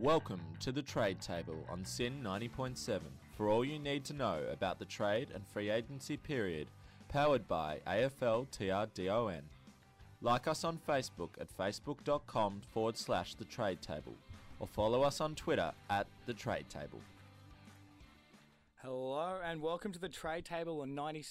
Welcome to the Trade Table on SYN 90.7 for all you need to know about the trade and free agency period, powered by AFL TRDON. Like us on Facebook at facebook.com forward slash the trade table or follow us on Twitter at the trade table. Hello and welcome to the trade table on 90,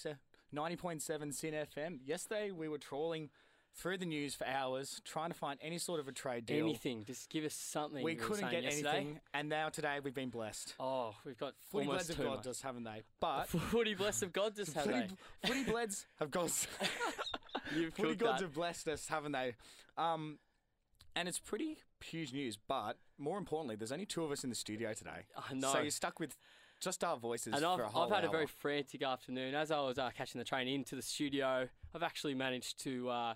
90.7 SYN FM. Yesterday we were trawling through the news for hours trying to find any sort of a trade deal. Anything, just give us something. We were couldn't get yesterday. anything, and now today we've been blessed. Oh, we've got Footy almost bleds too got much. us, haven't they? But Footy blessed of God, just have footy, they? footy bleds have got us. You've footy gods that. have blessed us, haven't they? Um, and it's pretty huge news. But more importantly, there's only two of us in the studio today. I know. So you're stuck with just our voices And for I've, a whole I've had a very frantic afternoon. As I was uh, catching the train into the studio, I've actually managed to uh,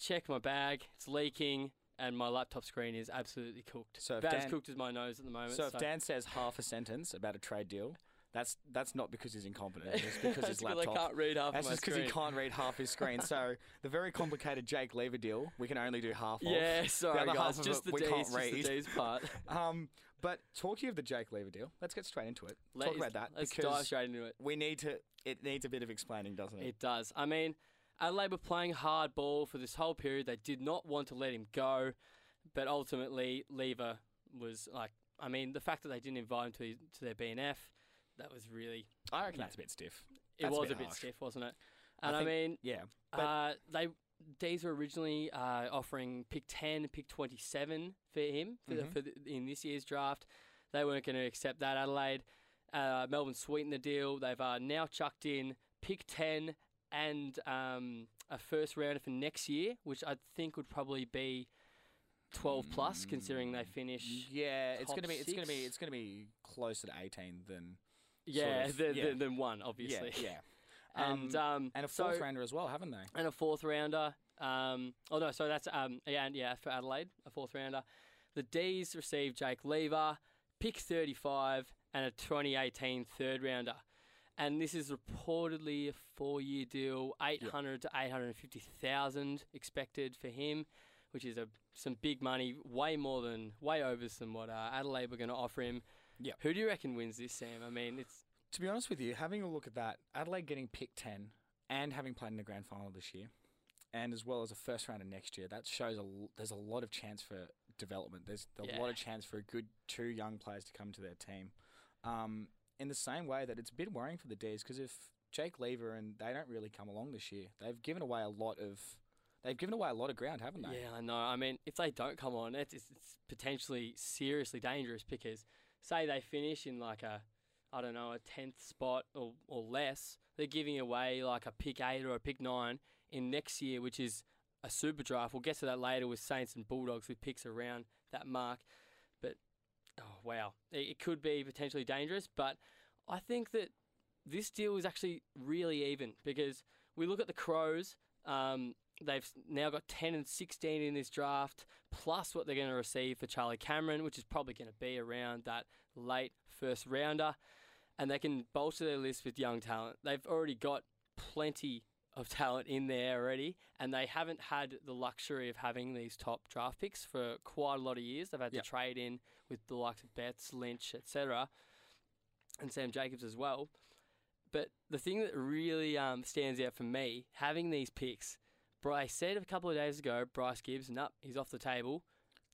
check my bag. It's leaking, and my laptop screen is absolutely cooked. So About as cooked as my nose at the moment. So if Dan says half a sentence about a trade deal, that's that's not because he's incompetent. It's because his laptop. can't read half That's just because he can't read half his screen. so the very complicated Jake Lever deal, we can only do half. Of Yeah, of. sorry the guys, just the we D's, can't just read. the D's part. Um, but talking of the Jake Lever deal, let's get straight into it. Let's- Talk about that Let's dive straight into it. we need to. It needs a bit of explaining, doesn't it? It does. I mean, Adelaide were playing hard ball for this whole period. They did not want to let him go, but ultimately, Lever was like, I mean, the fact that they didn't invite him to, to their BNF, that was really, I reckon that's a bit stiff. it That's was a bit harsh. stiff, wasn't it? And I, think- mean, Yeah, but uh, they these were originally uh, offering pick 10, pick 27 for him for, the, Mhm. for the, in this year's draft. They weren't going to accept that. Adelaide, uh, Melbourne sweetened the deal. They've uh, now chucked in pick 10 and um, a first rounder for next year, which I think would probably be 12 plus, considering they finish. yeah, it's gonna be. It's gonna be. It's gonna be closer to eighteen than. Yeah, of, than, yeah. than- than one, obviously. Yeah, yeah. And Um, um, and a so- fourth rounder as well, haven't they? and a fourth rounder. Um, oh no, so that's um, yeah, and yeah for Adelaide, a fourth rounder. The D's received Jake Lever, pick 35, and a 2018 third rounder. And this is reportedly a four-year deal, 800 to 850,000 expected for him, which is a some big money, way more than way over than what uh, Adelaide were going to offer him. Yeah. Who do you reckon wins this, Sam? I mean, it's To be honest with you, having a look at that, Adelaide getting picked 10 and having played in the grand final this year, and as well as a first rounder next year, that shows a, there's a lot of chance for development. There's a Yeah. lot of chance for a good two young players to come to their team. Um, in the same way that it's a bit worrying for the D's because if Jake Lever and they don't really come along this year, they've given away a lot of they've given away a lot of ground, haven't they? Yeah, I know. I mean, if they don't come on, it's, it's, potentially seriously dangerous because, say, they finish in like a, I don't know, a tenth spot or, or less, they're giving away like a pick eight or a pick nine in next year, which is a super draft. We'll get to that later with Saints and Bulldogs with picks around that mark. Wow, it, it could be potentially dangerous. But I think that this deal is actually really even because we look at the Crows. Um, they've now got 10 and 16 in this draft, plus what they're going to receive for Charlie Cameron, which is probably going to be around that late first rounder. And they can bolster their list with young talent. They've already got plenty of talent in there already, and they haven't had the luxury of having these top draft picks for quite a lot of years. They've had Yep. to trade in with the likes of Betts, Lynch, etc., and Sam Jacobs as well. But the thing that really um, stands out for me, having these picks, Bryce said a couple of days ago, Bryce Gibbs, nope, he's off the table.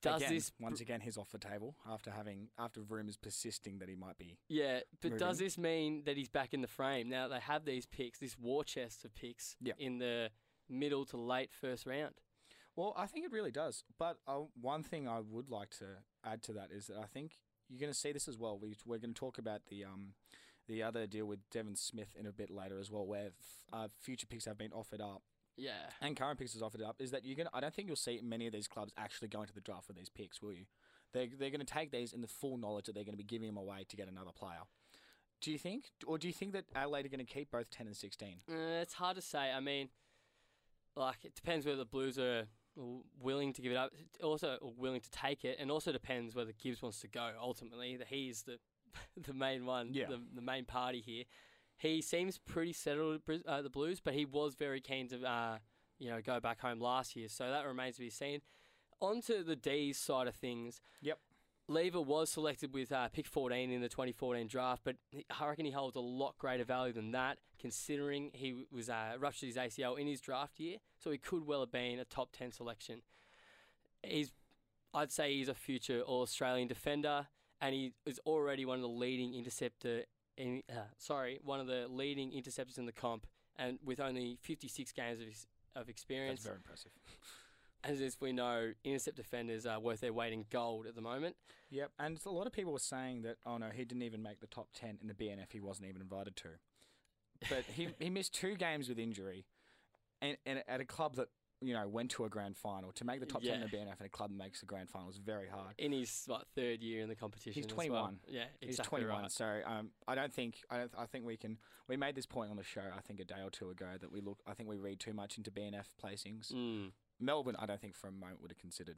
Does again, this once again he's off the table after having after rumours persisting that he might be. Yeah, but does this mean that he's back in the frame now? They have these picks, this war chest of picks Yep. in the middle to late first round. Well, I think it really does. But uh, one thing I would like to add to that is that I think you're going to see this as well. We, we're going to talk about the um, the other deal with Devon Smith in a bit later as well, where f- uh, future picks have been offered up Yeah, and current picks is offered up. Is that you're going? to I don't think you'll see many of these clubs actually going to the draft with these picks, will you? They're, they're going to take these in the full knowledge that they're going to be giving them away to get another player. Do you think, or do you think that Adelaide are going to keep both ten and sixteen? uh, it's hard to say. I mean, like it depends whether the Blues are willing to give it up, also willing to take it, and also depends whether Gibbs wants to go. Ultimately, that he's the the main one, Yeah. the, the main party here. He seems pretty settled at uh, the Blues, but he was very keen to, uh, you know, go back home last year. So that remains to be seen. On to the D's side of things. Yep. Lever was selected with uh, pick 14 in the 2014 draft, but I reckon he holds a lot greater value than that, considering he was uh, ruptured his ACL in his draft year, so he could well have been a top 10 selection. He's, I'd say, he's a future All Australian defender, and he is already one of the leading interceptor. In, uh, sorry, one of the leading interceptors in the comp, and with only 56 games of, of experience. That's very impressive. As if we know, intercept defenders are worth their weight in gold at the moment. Yep, and a lot of people were saying that, oh no, he didn't even make the top 10 in the BNF, he wasn't even invited to. But he, he missed two games with injury, and, and at a club that, you know, went to a grand final. To make the top 10 in the BNF and a club that makes the grand final is very hard. in his what, third year in the competition. as well. 21. Yeah, He's 21, right. so um, I don't think I don't. I think we can. We made this point on the show. I think a day or two ago that we look. I think we read too much into BNF placings. Mm. Melbourne, I don't think for a moment would have considered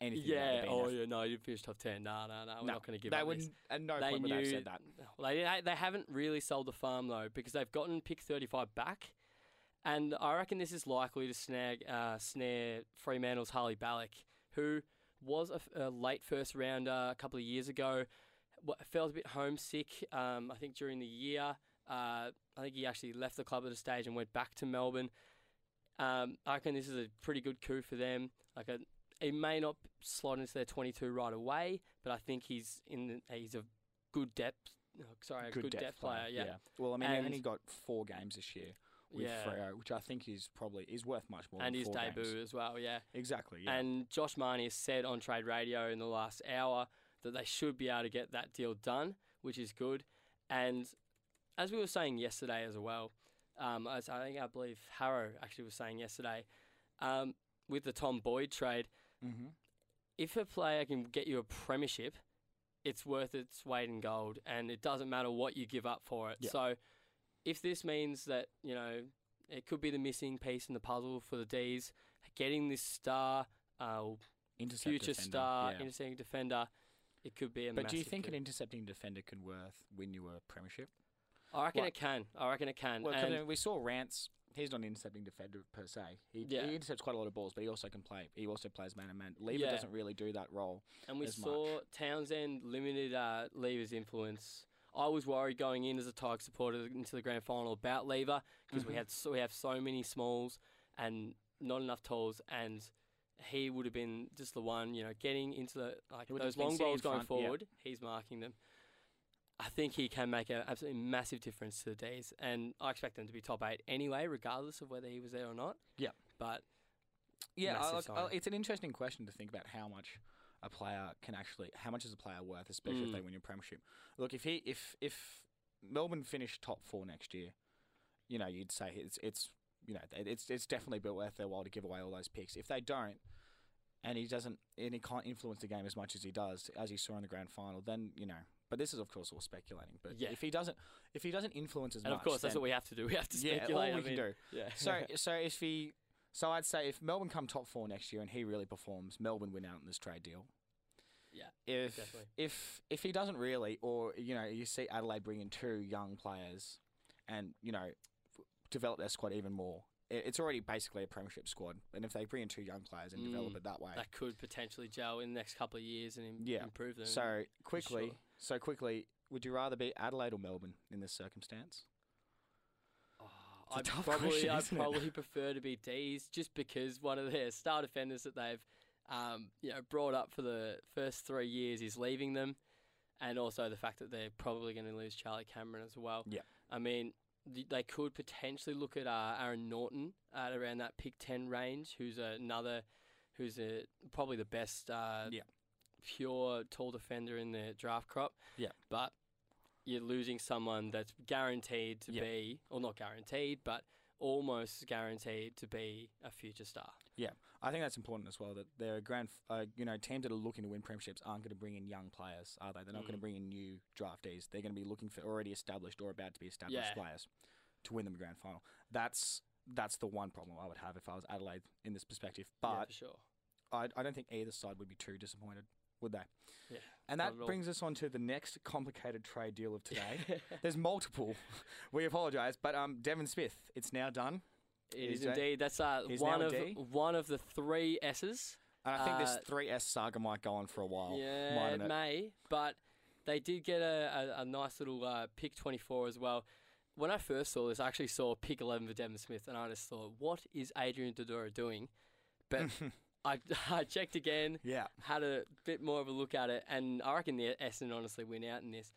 anything. Yeah. Oh, yeah. No, you finished top ten. No, no, no. We're No, not going to give they up would at no They point would they have said that. Well, they they haven't really sold the farm though because they've gotten pick thirty five back, and I reckon this is likely to snag uh, snare Fremantle's Harley Balic, who was a late first rounder a couple of years ago. Felt a bit homesick, um, I think, during the year. Uh, I think he actually left the club at a stage and went back to Melbourne. Um, I reckon this is a pretty good coup for them. Like a, he may not slot into their 22 right away, but I think he's in. The, he's a good depth. oh, Sorry, a good, depth, player. Yeah, Well, I mean, he only got four games this year with yeah. Freo, which I think is probably is worth much more. and than his four debut games. as well. Yeah. Exactly. Yeah. And Josh Mahoney has said on Trade Radio in the last hour that they should be able to get that deal done, which is good. And as we were saying yesterday as well, um, as I think I believe Harrow actually was saying yesterday, um, with the Tom Boyd trade, mm-hmm. if a player can get you a premiership, it's worth its weight in gold, and it doesn't matter what you give up for it. Yeah. So, if this means that you know it could be the missing piece in the puzzle for the D's, getting this star, uh, future star, Yeah. intercepting defender, it could be a. But do you think an intercepting defender could worth win you a premiership? I reckon What? it can. I reckon it can. Well, and we saw Rance. He's not an intercepting defender per se. He, Yeah. he intercepts quite a lot of balls, but he also can play. He also plays man to man. Lever Yeah. doesn't really do that role. And we saw Townsend limited uh, Lever's influence. I was worried going in as a Tigers supporter into the grand final about Lever because we Mhm. had so, we have so many smalls and not enough talls, and he would have been just the one, you know, getting into the like He would have those long balls going front, forward. He's marking them. I think he can make an absolutely massive difference to the D's, and I expect them to be top eight anyway, regardless of whether he was there or not. Yeah. but Yeah, I, Massive like, I, signing. it's an interesting question to think about how much a player can actually, how much is a player worth, especially if Mm. they win your premiership. Look, if he, if if Melbourne finish top four next year, you know, you'd say it's it's you know it's it's definitely been worth their while to give away all those picks. If they don't, and he doesn't, and he can't influence the game as much as he does, as he saw in the grand final, then you know. But this is of course all speculating. But Yeah. if he doesn't, if he doesn't influence as and much, of course that's what we have to do. We have to yeah, speculate. all we I can mean, do. Yeah. So, so if he, so I'd say if Melbourne come top four next year and he really performs, Melbourne win out in this trade deal. Yeah, If definitely. if if he doesn't really, or you know, you see Adelaide bring in two young players, and you know, develop their squad even more. I- It's already basically a premiership squad, and if they bring in two young players and develop Mm, it that way, that could potentially gel in the next couple of years and Yeah. improve them. so quickly, sure. so quickly, would you rather be Adelaide or Melbourne in this circumstance? Oh, It's a I'd tough probably, question, I'd isn't it? probably prefer to be D's just because one of their star defenders that they've, um, you know, brought up for the first three years is leaving them, and also the fact that they're probably going to lose Charlie Cameron as well. Yeah. I mean, they could potentially look at uh, Aaron Naughton at around that pick ten range, who's another, who's a, probably the best. Uh, Yeah. Pure tall defender in the draft crop. Yeah. But you're losing someone that's guaranteed to Yeah. be, or not guaranteed, but almost guaranteed to be a future star. I think that's important as well. That they're a grand, uh, you know, teams that are looking to win premierships aren't going to bring in young players, are they? They're not going to Mm. bring in new draftees. They're going to be looking for already established or about to be established Yeah. players to win them a grand final. That's that's the one problem I would have if I was Adelaide in this perspective. yeah, But for sure. I, I don't think either side would be too disappointed, would they? Yeah, And that brings us on to the next complicated trade deal of today. There's multiple. we apologise, but um, Devon Smith, it's now done. It is a- indeed. That's uh, he's one of D. one of the three S's And I think this three S saga might go on for a while. yeah, it it? may, but they did get a, a, a nice little uh, pick 24 as well. When I first saw this, I actually saw pick 11 for Devon Smith, and I just thought, what is Adrian Dodoro doing? But I, I checked again, yeah. had a bit more of a look at it, and I reckon the Essendon honestly win out in this.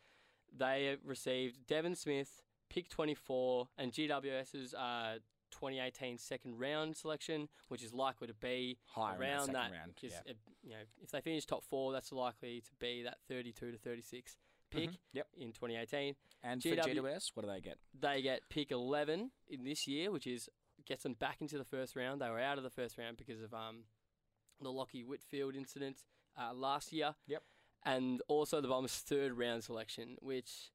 They received Devon Smith, pick 24, and GWS's uh, 2018 second round selection, which is likely to be Higher around second that. round. 'cause, Yeah. uh, you know, if they finish top four, that's likely to be that 32 to 36 pick Mhm. Yep. in 2018. And for GW GWS, what do they get? They get pick 11 in this year, which is gets them back into the first round. They were out of the first round because of um, the Lachie Whitfield incident uh, last year. Yep. And also the Bombers' third round selection, which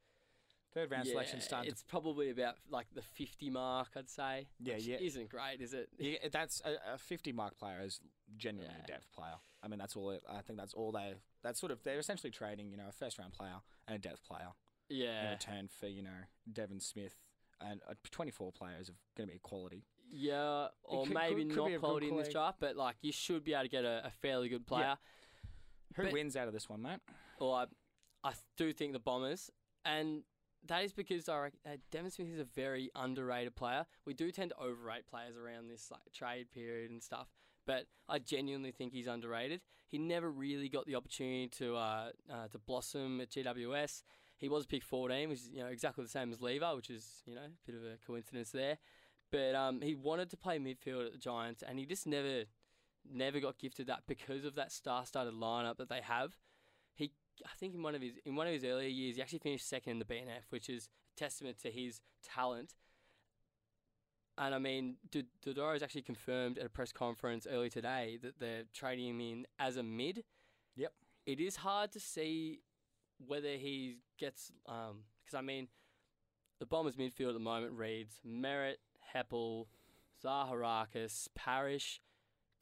Third round yeah, selection starting. It's probably about like the 50 mark, I'd say. Yeah, which yeah. Isn't great, is it? Yeah, that's a, a 50 mark player is genuinely Yeah. a depth player. I mean, that's all. It, I think that's all they. That's sort of they're essentially trading, you know, a first round player and a depth player Yeah. in return for you know Devon Smith and uh, 24 players are going to be quality. Yeah, or could- maybe could- could not quality in this draft, but like you should be able to get a, a fairly good player. Who But- wins out of this one, mate? Or I, I do think the Bombers, and that is because I uh, Devon Smith is a very underrated player. We do tend to overrate players around this like trade period and stuff, but I genuinely think he's underrated. He never really got the opportunity to uh, uh, to blossom at GWS. He was pick 14, which is you know exactly the same as Lever, which is you know a bit of a coincidence there. But um, he wanted to play midfield at the Giants, and he just never never got gifted that because of that star-studded lineup that they have. I think, in one of his in one of his earlier years, he actually finished second in the BNF, which is a testament to his talent. And I mean, Dodoro has actually confirmed at a press conference early today that they're trading him in as a mid. Yep. It is hard to see whether he gets um, because I mean, the Bombers midfield at the moment reads Merrett, Heppell, Zaharakis, Parish.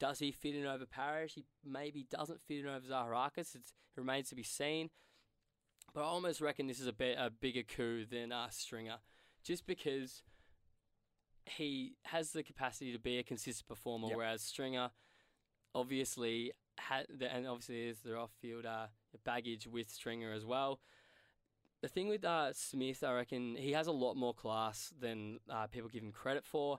Does he fit in over Parish? He maybe doesn't fit in over Zaharakis. It's, it remains to be seen. But I almost reckon this is a, bit, a bigger coup than uh, Stringer, just because he has the capacity to be a consistent performer, Yep. whereas Stringer obviously had, the, and obviously there's their off-field uh, baggage with Stringer as well. The thing with uh, Smith, I reckon he has a lot more class than uh, people give him credit for,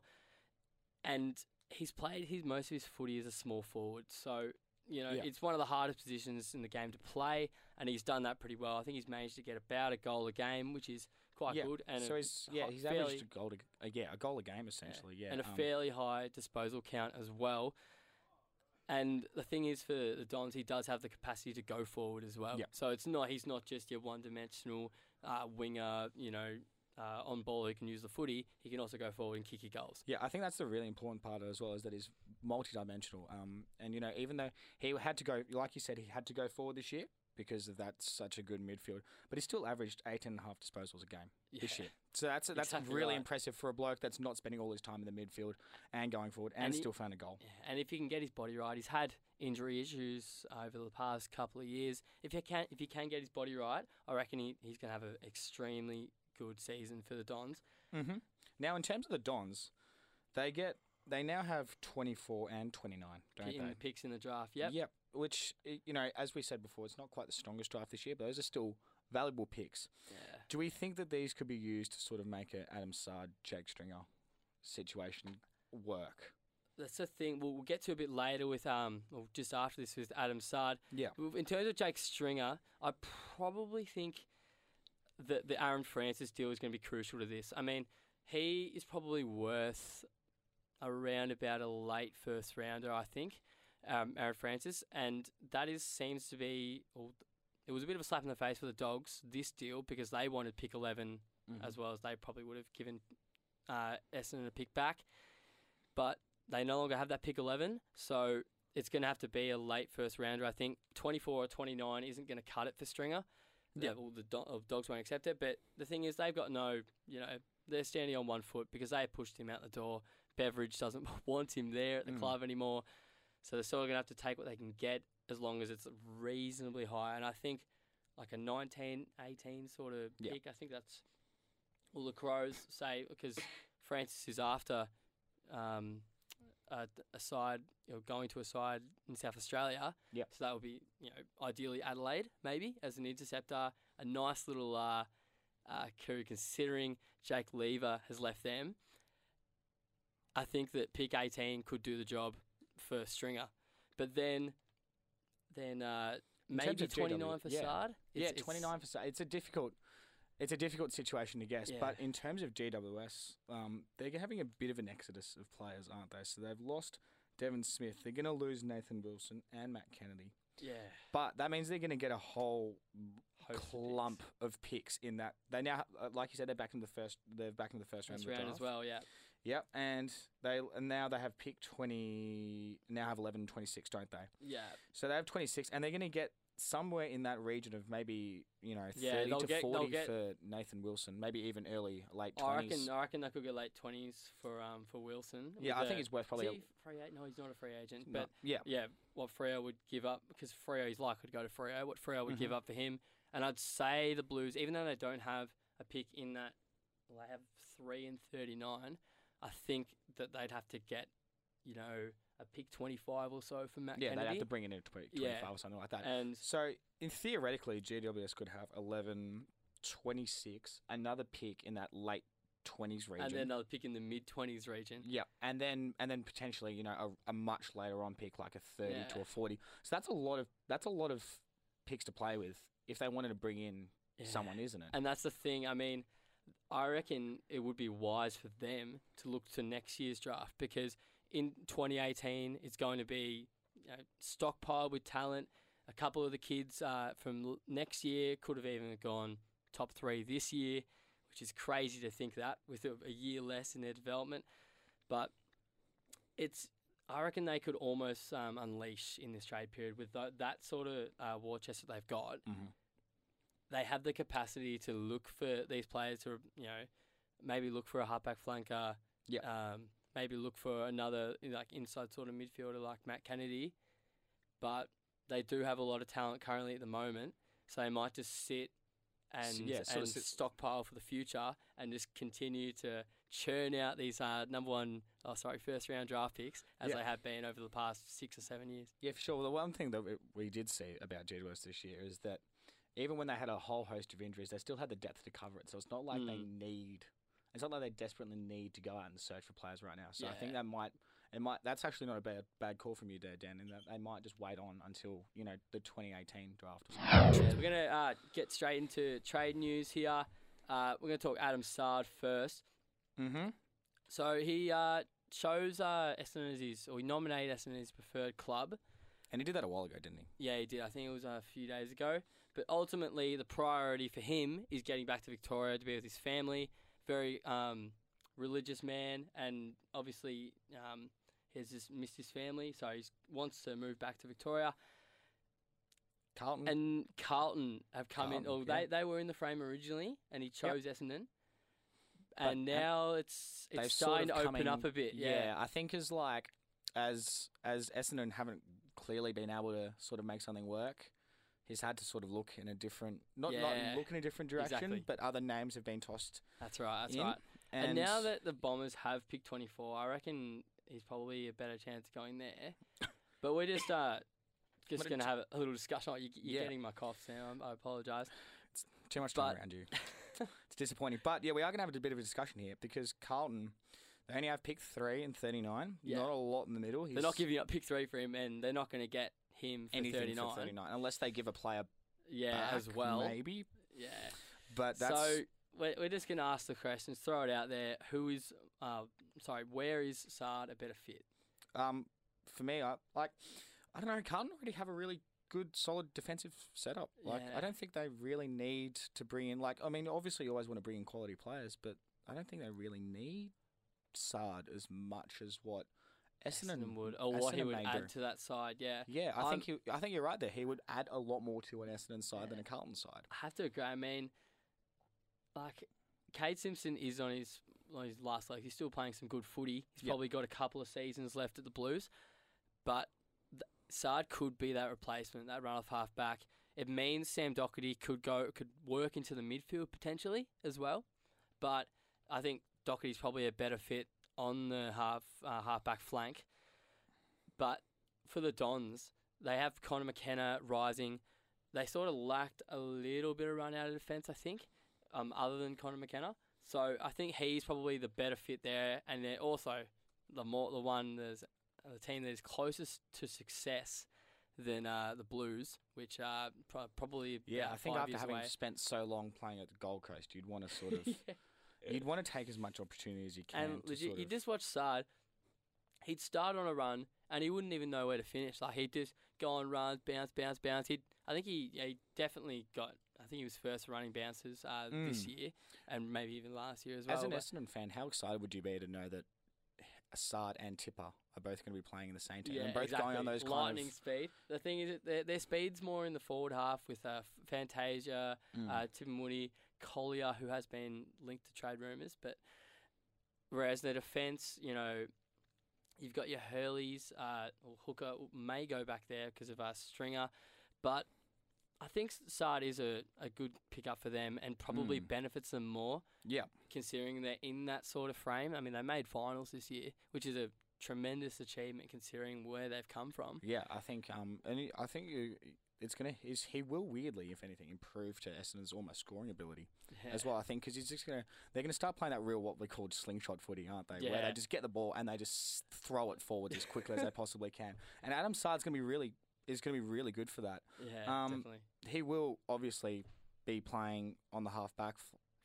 and he's played his most of his footy as a small forward. So you know Yeah. it's one of the hardest positions in the game to play, and he's done that pretty well. I think he's managed to get about a goal a game, which is quite Yeah, good. And so he's yeah he's fairly- averaged a goal to, uh, yeah a goal a game essentially yeah, and a um, fairly high disposal count as well. And the thing is, for the Dons, he does have the capacity to go forward as well. Yep. So it's not he's not just your one-dimensional uh, winger, you know, uh, on ball who can use the footy. He can also go forward and kick your goals. Yeah, I think that's the really important part as well is that he's multi-dimensional. Um, and you know, even though he had to go, like you said, he had to go forward this year because of that's such a good midfield, but he still averaged eight and a half disposals a game this year. So that's that's Exactly really right. impressive for a bloke that's not spending all his time in the midfield and going forward and, And he- still found a goal. Yeah, and if he can get his body right, he's had injury issues over the past couple of years. If he can, if he can get his body right, I reckon he, he's going to have an extremely good season for the Dons. Mm-hmm. Now, in terms of the Dons, they get they now have 24 and 29, don't they? picks in the draft. Yep. Yep. Which you know, as we said before, it's not quite the strongest draft this year, but those are still valuable picks. Yeah. Do we think that these could be used to sort of make a Adam Saad, Jake Stringer situation work? That's the thing. We'll, we'll get to a bit later with um, or just after this with Adam Saad. Yeah. In terms of Jake Stringer, I probably think that the Aaron Francis deal is going to be crucial to this. I mean, he is probably worth around about a late first rounder, I think, um, Aaron Francis, and that is seems to be. Well, it was a bit of a slap in the face for the Dogs this deal because they wanted pick 11 Mhm. as well as they probably would have given uh, Essendon a pick back. But they no longer have that pick 11, so it's going to have to be a late first rounder. I think 24 or 29 isn't going to cut it for Stringer. Yeah. Well, the do- uh, Dogs won't accept it. But the thing is, they've got no, you know, they're standing on one foot because they pushed him out the door. Beveridge doesn't want him there at the Mm. club anymore. So they're still going to have to take what they can get as long as it's reasonably high. And I think like a 19, 18 sort of Yeah. pick, I think that's all the Crows say because Francis is after um, a, a side, you know, going to a side in South Australia. Yep. So that would be, you know, ideally Adelaide maybe as an interceptor. A nice little uh, uh, coup considering Jake Lever has left them. I think that pick 18 could do the job for Stringer, but then, then uh, maybe of GW, 29 for yeah. Saad. yeah, It's- it's- twenty nine percent. It's a difficult. It's a difficult situation to guess, Yeah. but in terms of GWS, um, they're having a bit of an exodus of players, aren't they? So they've lost Devon Smith. They're going to lose Nathan Wilson and Matt Kennedy, Yeah. but that means they're going to get a whole host clump of picks in that. They now, uh, like you said, they're back in the first. They're back in the first round. First round as well, yeah. Yep, and they and now they have pick twenty. Now have 11 and 26, don't they? Yeah. So they have 26, and they're going to get somewhere in that region of maybe you know 30 Yeah, they'll to get- 40 get- for Nathan Wilson, maybe even early late 20s. I reckon I reckon they could get late twenties for um for Wilson. yeah, I think he's worth probably. he free agent? No, he's not a free agent. no, But yeah, yeah, what Freo would give up because Freo is likely to go to Freo. What Freo would give Mhm. up for him, and I'd say the Blues, even though they don't have a pick in that, well, they have three and thirty nine. I think that they'd have to get, you know, a pick twenty five or so for Matt yeah, they'd have to bring in a 20, Yeah. 25 or something like that. and So in theoretically, GWS could have 11, 26, another pick in that late 20s region. and then another pick in the mid twenties region. Yeah, and then and then potentially you know a, a much later on pick like a thirty to a forty. So that's a lot of that's a lot of picks to play with if they wanted to bring in Yeah. someone, isn't it? And that's the thing. I mean, I reckon it would be wise for them to look to next year's draft because in 2018 it's going to be you know, stockpiled with talent. A couple of the kids uh, from next year could have even gone top three this year, which is crazy to think that with a, a year less in their development. But it's I reckon they could almost um, unleash in this trade period with that sort of uh, war chest that they've got mm-hmm. they have the capacity to look for these players to, you know, maybe look for a halfback flanker. Yep. Um, maybe look for another like inside sort of midfielder like Matt Kennedy. But they do have a lot of talent currently at the moment, so they might just sit and yeah, and stockpile for the future and just continue to churn out these uh, number one, oh sorry, first round draft picks as Yeah. they have been over the past six or seven years. Yeah, for sure. Well, the one thing that we, we did see about GWS this year is that even when they had a whole host of injuries, they still had the depth to cover it. So it's not like they Mm. need. It's not like they desperately need to go out and search for players right now. So I think that might. It might. That's actually not a bad bad call from you there, Dan. and that they might just wait on until you know the 2018 draft. Or something. Yeah, we're going to uh, get straight into trade news here. Uh, we're going to talk Adam Saad first. mm-hmm. So he uh, chose uh, Essendon as his, or he nominated Essendon as his preferred club. And he did that a while ago, didn't he? Yeah, he did. I think it was a few days ago. But ultimately, the priority for him is getting back to Victoria to be with his family. Very um, religious man, and obviously um, he has just missed his family, so he wants to move back to Victoria. Carlton. And Carlton have come in. Carlton, Oh, yeah. they they were in the frame originally, and he chose Essendon. But- And and now it's it's sort of to open up a bit. Yeah, I think as like as as Essendon haven't clearly been able to sort of make something work. He's had to sort of look in a different, not Yeah, not look in a different direction, exactly. but other names have been tossed. that's right. That's in. right. And, And, now that the Bombers have picked 24, I reckon he's probably a better chance of going there. But we're just uh, just going to have a little discussion. Oh, you, you're Yeah. getting my cough, Sam. I apologise. It's too much time but- around you, it's disappointing. But yeah, we are going to have a bit of a discussion here because Carlton, they only have pick three and thirty nine. Yeah. Not a lot in the middle. They're not giving up pick three for him, and they're not going to get him for anything 39. for thirty nine unless they give a player Yeah, back, as well. maybe. Yeah. But that's so we're, we're just going to ask the questions, throw it out there. Who is, uh, sorry, where is Saad a better fit? Um, for me, I like. I don't know. Carlton already have a really good, solid defensive setup. Like, Yeah. I don't think they really need to bring in. Like, I mean, obviously, you always want to bring in quality players, but I don't think they really need Saad as much as what Essendon, Essendon would, oh, or what he would add do. to that side. Yeah, Yeah, I I'm- think he, I think you're right there. He would add a lot more to an Essendon side than a Carlton side. I have to agree. I mean, like, Kade Simpson is on his on his last leg. He's still playing some good footy. He's Yep. probably got a couple of seasons left at the Blues, but Saad could be that replacement, that run off half back. It means Sam Docherty could go could work into the midfield potentially as well, but I think Docherty's probably a better fit on the half uh, half back flank. But for the Dons, they have Conor McKenna rising. They sort of lacked a little bit of run out of defence, I think, um, other than Conor McKenna. So I think he's probably the better fit there, and they're also the more the one that's the team that is closest to success than uh, the Blues, which are pro- probably Yeah, I think after having away. spent so long playing at the Gold Coast, you'd want to sort of Yeah. You'd want to take as much opportunity as you can. And legit, sort you just watch Saad. He'd start on a run, and he wouldn't even know where to finish. Like he'd just go on runs, bounce, bounce, bounce. He, I think he, yeah, he definitely got. I think he was first running bounces uh, this Mm. year, and maybe even last year as well. As an Essendon fan, how excited would you be to know that Assad and Tipper are both going to be playing in the same team yeah, and both exactly. going on those kind of speed. The thing is, their, their speed's more in the forward half with uh, Fantasia, Mm. uh, Tim Mooney, Colyer, who has been linked to trade rumours, but whereas the defence, you know, you've got your Hurleys, uh, or Hooker may go back there because of uh, Stringer, but I think Saad is a, a good pickup for them and probably Mm. benefits them more yeah. considering they're in that sort of frame. I mean, they made finals this year, which is a tremendous achievement considering where they've come from. Yeah, I think um, and I think you, it's gonna is he will weirdly, if anything, improve to Essendon's almost scoring ability as well. I think because he's just gonna they're gonna start playing that real what we call slingshot footy, aren't they? Where Yeah. they just get the ball and they just throw it forwards as quickly as they possibly can. And Adam Saad's gonna be really is gonna be really good for that. Yeah, Um, definitely. He will obviously be playing on the half back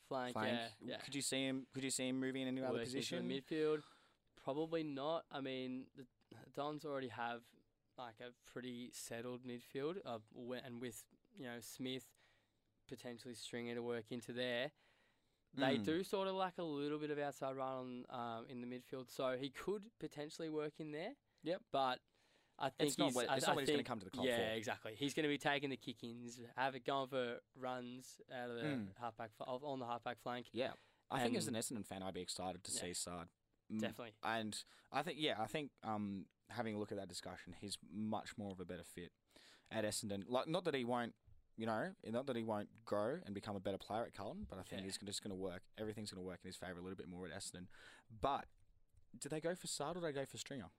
Flank, flank. yeah, yeah. Could you see him? Could you see him moving in any other Working position? midfield, probably not. I mean, the Dons already have like a pretty settled midfield, uh, and with you know Smith potentially stringing to work into there. They Mm. do sort of lack a little bit of outside run on, um, in the midfield, so he could potentially work in there. Yep. But I think It's not he's, I, it's not I he's gonna come to the club Yeah, for. exactly. He's going to be taking the kick-ins, have it going for runs out of the Mm. halfback on the halfback flank. Yeah, I think as an Essendon fan, I'd be excited to Yeah. see Saad. Definitely. And I think, yeah, I think um, having a look at that discussion, he's much more of a better fit at Essendon. Like, not that he won't, you know, not that he won't grow and become a better player at Carlton, but I think Yeah. he's just going to work. Everything's going to work in his favour a little bit more at Essendon. But do they go for Saad or do they go for Stringer?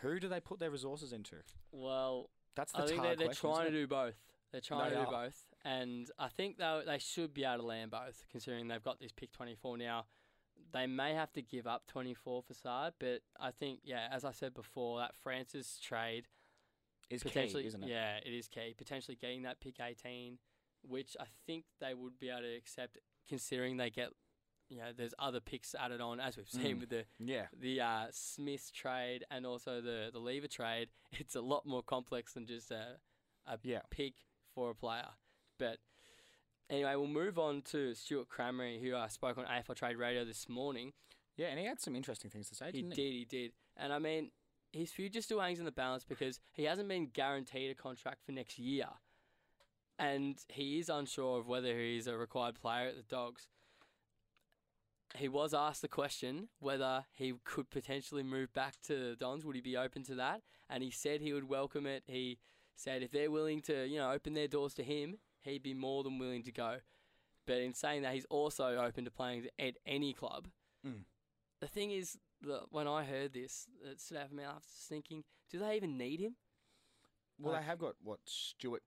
Who do they put their resources into? Well, That's the I think they're, they're question, trying to do both. They're trying They to do are. both, and I think they they should be able to land both, considering they've got this pick twenty four now. They may have to give up twenty four for Saad, but I think yeah, as I said before, that Francis trade Is potentially key, isn't it? yeah, it is key. Potentially getting that pick eighteen, which I think they would be able to accept, considering they get. You know, there's other picks added on, as we've seen Mm. with the Yeah. the uh, Smith trade and also the the Lever trade, it's a lot more complex than just a a Yeah. pick for a player. But anyway, we'll move on to Stewart Crameri, who I spoke on AFL Trade Radio this morning. Yeah, and he had some interesting things to say, He did, he did, and I mean his future still hangs in the balance because he hasn't been guaranteed a contract for next year, and he is unsure of whether he's a required player at the Dogs. He was asked the question whether he could potentially move back to the Dons. Would he be open to that? And he said he would welcome it. He said if they're willing to, you know, open their doors to him, he'd be more than willing to go. But in saying that, he's also open to playing at any club. Mm. The thing is, the, when I heard this, it stood out for me. I was just thinking, do they even need him? Well, Like- they have got what Stewart.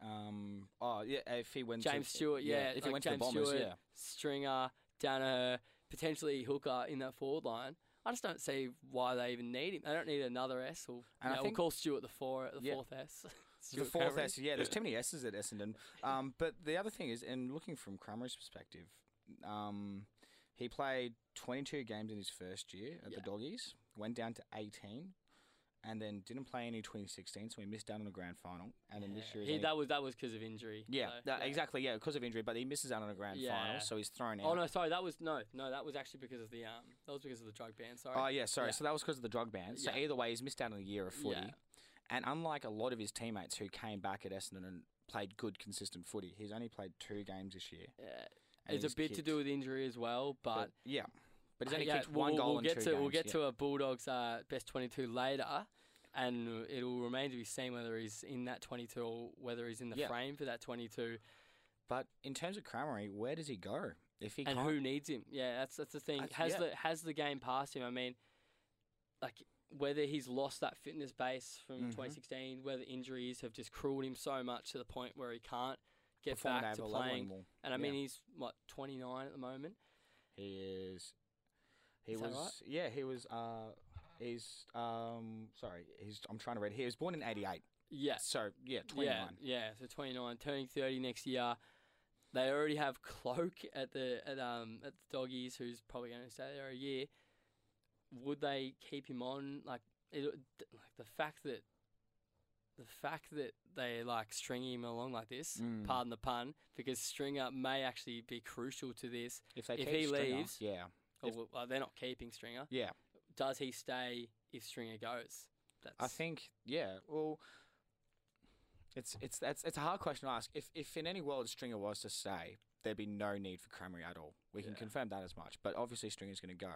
Um. Oh yeah. If he went James to, Stewart, yeah, If he went James to the Bombers, Stewart, yeah. Stringer, Daniher, potentially Hooker in that forward line. I just don't see why they even need him. They don't need another S. Or And I yeah, think- we'll call Stewart the four, the Yeah. fourth S. The Stewart fourth Crameri. S, yeah. There's too many S's at Essendon. Um, but the other thing is, and looking from Cramer's perspective, um, he played 22 games in his first year at Yeah. the Doggies, went down to 18, and then didn't play any 2016, so he missed out on the grand final. And then this year, He- only- that was that was because of injury. yeah, so, that- exactly, yeah, because of injury, but he misses out on a grand Yeah. final, so he's thrown out. Oh no, sorry, that was no, no, that was actually because of the um, that was because of the drug ban. Sorry. Oh yeah, sorry. Yeah. So that was because of the drug ban. So Yeah. either way, he's missed out on a year of footy. And unlike a lot of his teammates who came back at Essendon and played good, consistent footy, he's only played two games this year. Yeah. It's a bit to do with injury as well, but, yeah, but he's only yeah, kicked we'll, one we'll- goal we'll in get two to games. we'll get yeah. to a Bulldogs uh, best twenty two later, and it will remain to be seen whether he's in that twenty two or whether he's in the Yeah. frame for that twenty two, But in terms of Crameri, where does he go if he and can't? who needs him. Yeah, that's that's the thing. That's- Has the has the game passed him? I mean, like whether he's lost that fitness base from Mhm. 2016, whether injuries have just cruelled him so much to the point where he can't get Performing back to playing. And I mean, Yeah. he's what 29 at the moment. He is. He Is was. right? Yeah, he was. Uh, he's. Um, sorry, he's. I'm trying to read. Here. He was born in '88. Yeah, So yeah, 29. yeah, yeah. So 29, turning 30 next year. They already have Cloke at the at um at the doggies, who's probably going to stay there a year. Would they keep him on? Like, it, like the fact that the fact that they like stringing him along like this, Mm. pardon the pun, because Stringer may actually be crucial to this. If they If keep he Stringer, leaves- yeah, Or, If- well, well, they're not keeping Stringer. yeah. Does he stay if Stringer goes? That's I think yeah. Well, it's it's that's it's a hard question to ask. If if in any world Stringer was to stay, there'd be no need for Crameri at all. We can Yeah. confirm that as much. But obviously Stringer's going to go.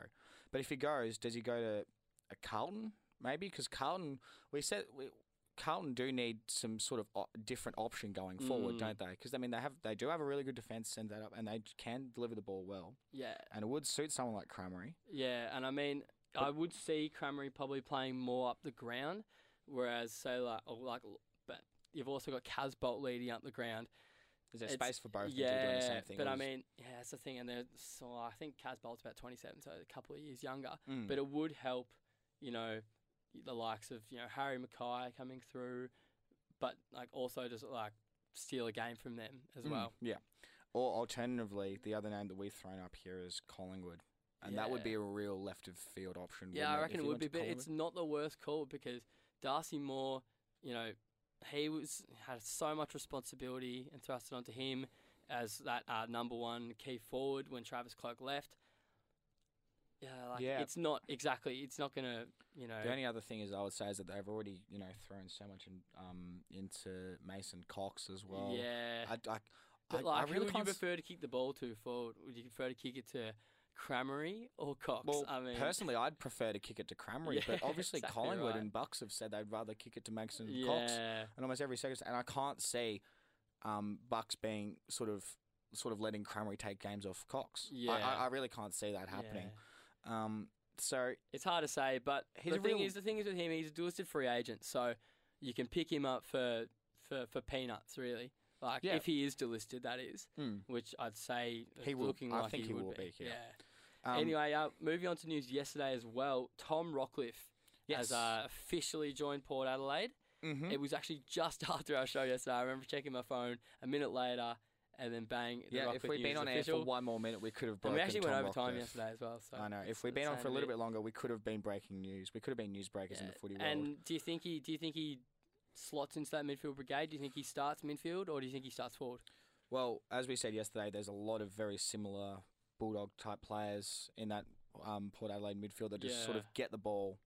But if he goes, does he go to a Carlton maybe? Because Carlton, we said we. Carlton do need some sort of o- different option going forward, Mm. don't they? Because I mean, they have they do have a really good defense, send that up, and they can deliver the ball well, yeah, and it would suit someone like Crameri. yeah. And I mean, I would see Crameri probably playing more up the ground, whereas say like or like, but you've also got Casboult leading up the ground. Is there It's- space for both yeah, to the same thing? but I mean, yeah, that's the thing. And they're so I think Casboult's about 27, so a couple of years younger. Mm. But it would help, you know, the likes of you know Harry McKay coming through, but like also just like steal a game from them as Mm, well. Yeah. Or alternatively, the other name that we've thrown up here is Collingwood. And that would be a real left of field option. Yeah, I reckon if it would be, but it's not the worst call because Darcy Moore, you know, he was had so much responsibility and thrusted onto him as that uh, number one key forward when Travis Cloke left. Yeah, like Yeah. it's not exactly. It's not gonna, you know. The only other thing is I would say is that they've already, you know, thrown so much in, um, into Mason Cox as well. yeah, I, I, but I, like, I who really would you prefer to kick the ball to forward? Would you prefer to kick it to Crameri or Cox? well, I mean, personally, I'd prefer to kick it to Crameri, but obviously exactly Collingwood right. and Bucks have said they'd rather kick it to Mason Cox. yeah, and almost every second. And I can't see um, Bucks being sort of sort of letting Crameri take games off Cox. Yeah. I, I really can't see that happening. yeah. Um, so It's hard to say, but the thing real- is, the thing is with him, he's a delisted free agent, so you can pick him up for for, for peanuts, really. Like Yeah. if he is delisted, that is, mm, which I'd say He will- looking I like think he, he would will be. be, yeah. Yeah. Um, anyway, uh, moving on to news yesterday as well. Tom Rockliff yes. has uh, officially joined Port Adelaide. Mhm. It was actually just after our show yesterday. I remember checking my phone a minute later, and then bang. The yeah, if we'd been on is air for one more minute, we could have broken. and we actually went Tom over time yesterday as well. So I know. If we'd been on for a little bit. longer, we could have been breaking news. We could have been newsbreakers in the footy world. And do you think he do you think he slots into that midfield brigade? Do you think he starts midfield or do you think he starts forward? Well, as we said yesterday, there's a lot of very similar bulldog type players in that um, Port Adelaide midfield that just sort of get the ball.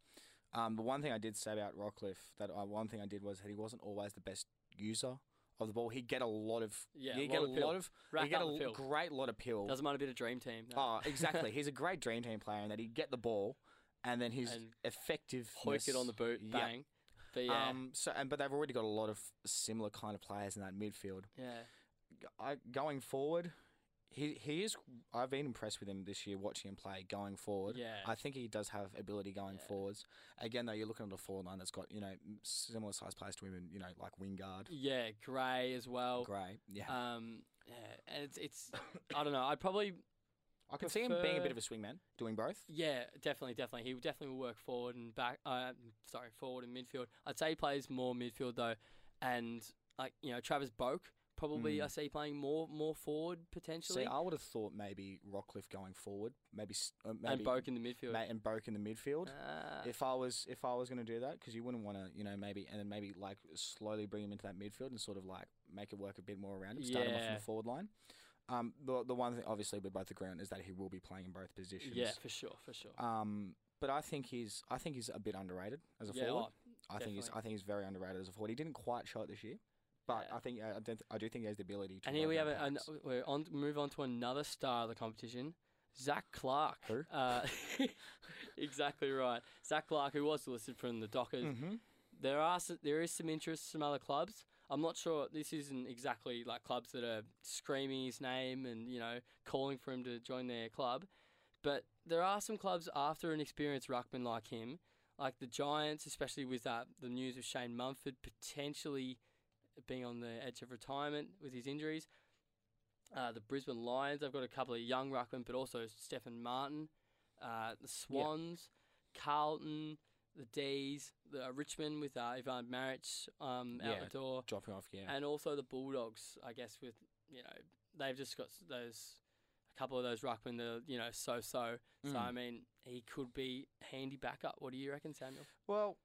Um, the one thing I did say about Rockliff, that uh, one thing I did was that he wasn't always the best user of the ball. He'd get a lot of Yeah, he'd get a lot of he'd get a great lot of pill. Doesn't mind a bit of dream team. no. Oh, exactly. He's a great dream team player, and that he'd get the ball, and then his And effective Hoik it on the boot, yeah. bang. But yeah, Um, so and but they've already got a lot of similar kind of players in that midfield. yeah, I, going forward, he he is. I've been impressed with him this year watching him play. Going forward, yeah. I think he does have ability going Yeah. forwards. Again, though, you're looking at a forward line that's got you know similar sized players to him, and you know like Wingard, yeah, Gray as well. Gray. Yeah, Um, yeah, and it's it's I don't know. I'd probably I can see him being a bit of a swingman, doing both. yeah, definitely, definitely. He definitely will work forward and back. Uh, sorry, forward and midfield. I'd say he plays more midfield though, and like you know Travis Boak probably Mm. I see playing more more forward potentially, See, I would have thought maybe Rockliff going forward, maybe uh, maybe and Boak in the midfield. ma- and Boak in the midfield. Uh, if I was if I was going to do that, because you wouldn't want to, you know, maybe and then maybe like slowly bring him into that midfield and sort of like make it work a bit more around him, start him off in the forward line. Um, the the one thing obviously we both agree on is that he will be playing in both positions. yeah, for sure, for sure. Um, but I think he's I think he's a bit underrated as a yeah, forward. oh, I think he's. I think he's very underrated as a forward. He didn't quite show it this year, but Yeah. I think uh, I, don't, I do think he has the ability to. And here we have an, we're on move on to another star of the competition, Zac Clarke. Who? Uh, exactly right, Zac Clarke, who was listed from the Dockers. Mhm. There are there is some interest from other clubs. I'm not sure this isn't exactly like clubs that are screaming his name and you know calling for him to join their club, but there are some clubs after an experienced ruckman like him, Like the Giants, especially with uh, the news of Shane Mumford potentially being on the edge of retirement with his injuries. Uh, the Brisbane Lions, they've got a couple of young ruckmen, but also Stefan Martin. Uh, the Swans, Carlton, the D's, the uh, Richmond with uh, Ivan Maric um, out Yeah. the door, Dropping off, yeah. and also the Bulldogs. I guess with you know they've just got those a couple of those ruckmen that are, you know so so. So Mm. I mean he could be handy backup. What do you reckon, Samuel? Well,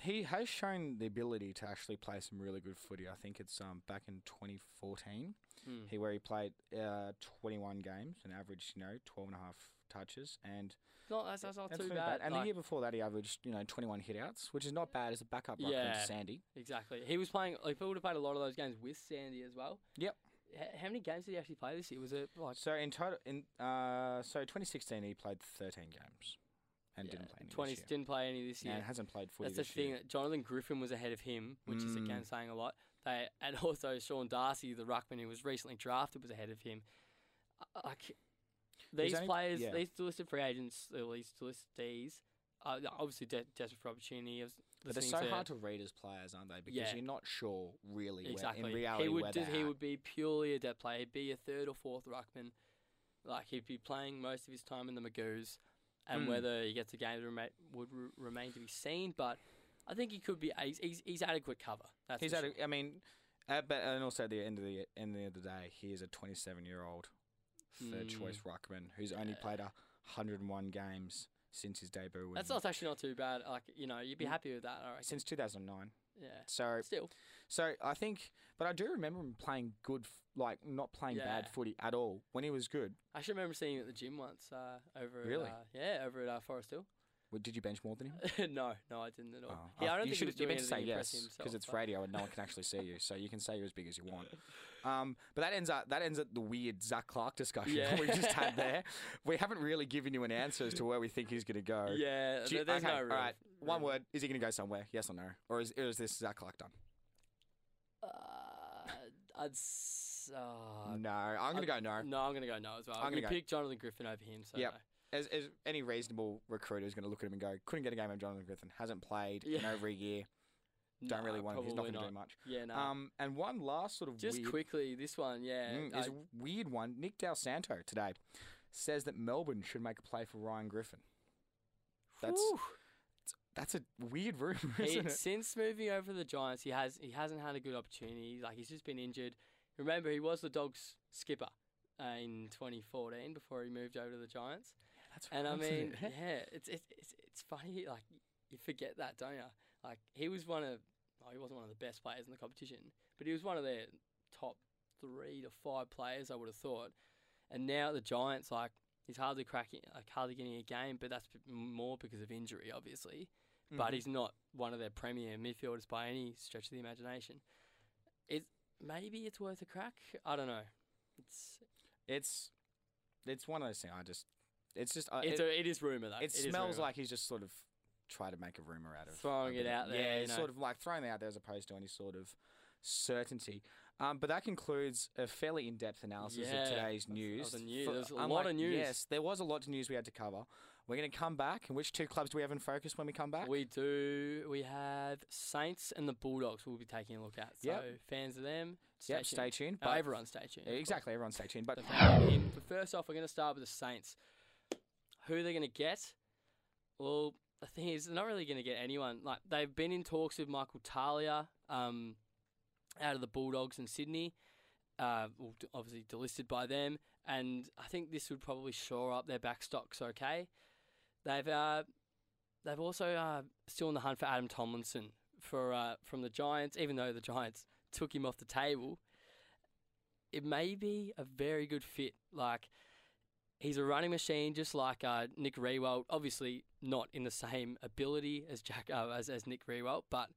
he has shown the ability to actually play some really good footy. I think it's um back in 2014, Mm. he where he played uh 21 games and averaged you know 12 and a half touches and Not that's, that's not that's too not bad. And like- the year before that, he averaged you know 21 hitouts, which is not bad as a backup Yeah. to Sandy. Exactly. He was playing. Like, he would have played a lot of those games with Sandy as well. Yep. H- how many games did he actually play this year? Was it like So in total, in uh, so 2016 he played 13 games and yeah, didn't play any twenty? this year. Didn't play any this year. and hasn't played footy That's the thing. year. That Jonathan Griffin was ahead of him, which is again Mm. saying a lot. They and also Sean Darcy, the ruckman who was recently drafted, was ahead of him. Uh, Like these only- players, yeah. these listed free agents, or these listed uh, obviously de- desperate for opportunity. But they're so to- hard to read as players, aren't they? Because Yeah. you're not sure really Exactly. where, in reality he would where he would be purely a depth player. He'd be a third or fourth ruckman. Like he'd be playing most of his time in the Magoos, and Hmm. whether he gets a game rema- would re- remain to be seen. But I think he could be. He's, he's, he's adequate cover. That's He's for at. sure. A, I mean, uh, but and also at the end of the end of the day, he is a 27 year old third Mm. choice ruckman who's only played a 101 games since his debut. That's not actually not too bad. Like you know, you'd be Mm. happy with that. All right. since 2009. Yeah. So Still. So I think, but I do remember him playing good, like not playing bad footy at all when he was good. I should remember seeing him at the gym once. Uh, over Really? At, uh, yeah, over at uh, Forest Hill. Well, Did you bench more than him? no, no, I didn't at all. Oh. Yeah, I don't you think he should- you meant to say yes himself. because it's but- radio and no one can actually see you, so you can say you're as big as you want. Um, but that ends up that ends up the weird Zac Clarke discussion Yeah. we just had there. We haven't really given you an answer as to where we think he's going to go. Yeah, Do you- there- there's okay, no real. right. One word: Is he going to go somewhere? Yes or no? Or is, or is this Zac Clarke done? Uh, I'd. S- uh, no, I'm going to go no. No, I'm gonna go no as well. I'm gonna go- picked Jonathan Griffin over him. So Yep. no. As, as any reasonable recruiter is going to look at him and go, couldn't get a game of Jonathan Griffin, hasn't played in Yeah. over a year, don't really want him. He's not probably going to do much. Yeah, no. Um, and one last sort of Just weird, quickly, this one, yeah. Mm, is a weird one. Nick Dal Santo today says that Melbourne should make a play for Ryan Griffin. That's Whew. That's a weird rumor, He- isn't it? since moving over to the Giants, he has he hasn't had a good opportunity. Like he's just been injured. Remember, he was the Dogs' skipper uh, in 2014 before he moved over to the Giants. Yeah, That's And I right, mean, it? yeah, it's it's it's, it's funny. Like you forget that, don't you? Like he was one of, well, he wasn't one of the best players in the competition, but he was one of their top three to five players. I would have thought. And now the Giants, like he's hardly cracking, like hardly getting a game, but that's more because of injury, obviously. But Mhm. he's not one of their premier midfielders by any stretch of the imagination. It maybe it's worth a crack. I don't know. It's it's it's one of those things. I just it's just uh, it's it, a, it is rumor though. It smells rumour. like he's just sort of tried to make a rumor out of Throwing it out there, Yeah, you know. sort of like throwing it out there as opposed to any sort of certainty. Um, but that concludes a fairly in-depth analysis Yeah, of today's news. the news. For- There's a lot of news. Yes, there was a lot of news we had to cover. We're going to come back. And which two clubs do we have in focus when we come back? We do. We have Saints and the Bulldogs. We'll be taking a look at. So Yep. fans of them, stay yep, tuned. stay tuned. Uh, But everyone, stay tuned. Yeah, exactly, everyone stay tuned. But The fans of him. But first off, we're going to start with the Saints. Who they're going to get? Well, the thing is, they're not really going to get anyone. Like they've been in talks with Michael Talia, um, out of the Bulldogs in Sydney. Uh, obviously delisted by them, and I think this would probably shore up their back stocks. Okay, they've uh, they've also uh, still in the hunt for Adam Tomlinson for uh, from the Giants, even though the Giants took him off the table. It may be a very good fit. Like he's a running machine, just like uh, Nick Riewoldt. Obviously, not in the same ability as Jack uh, as as Nick Riewoldt, but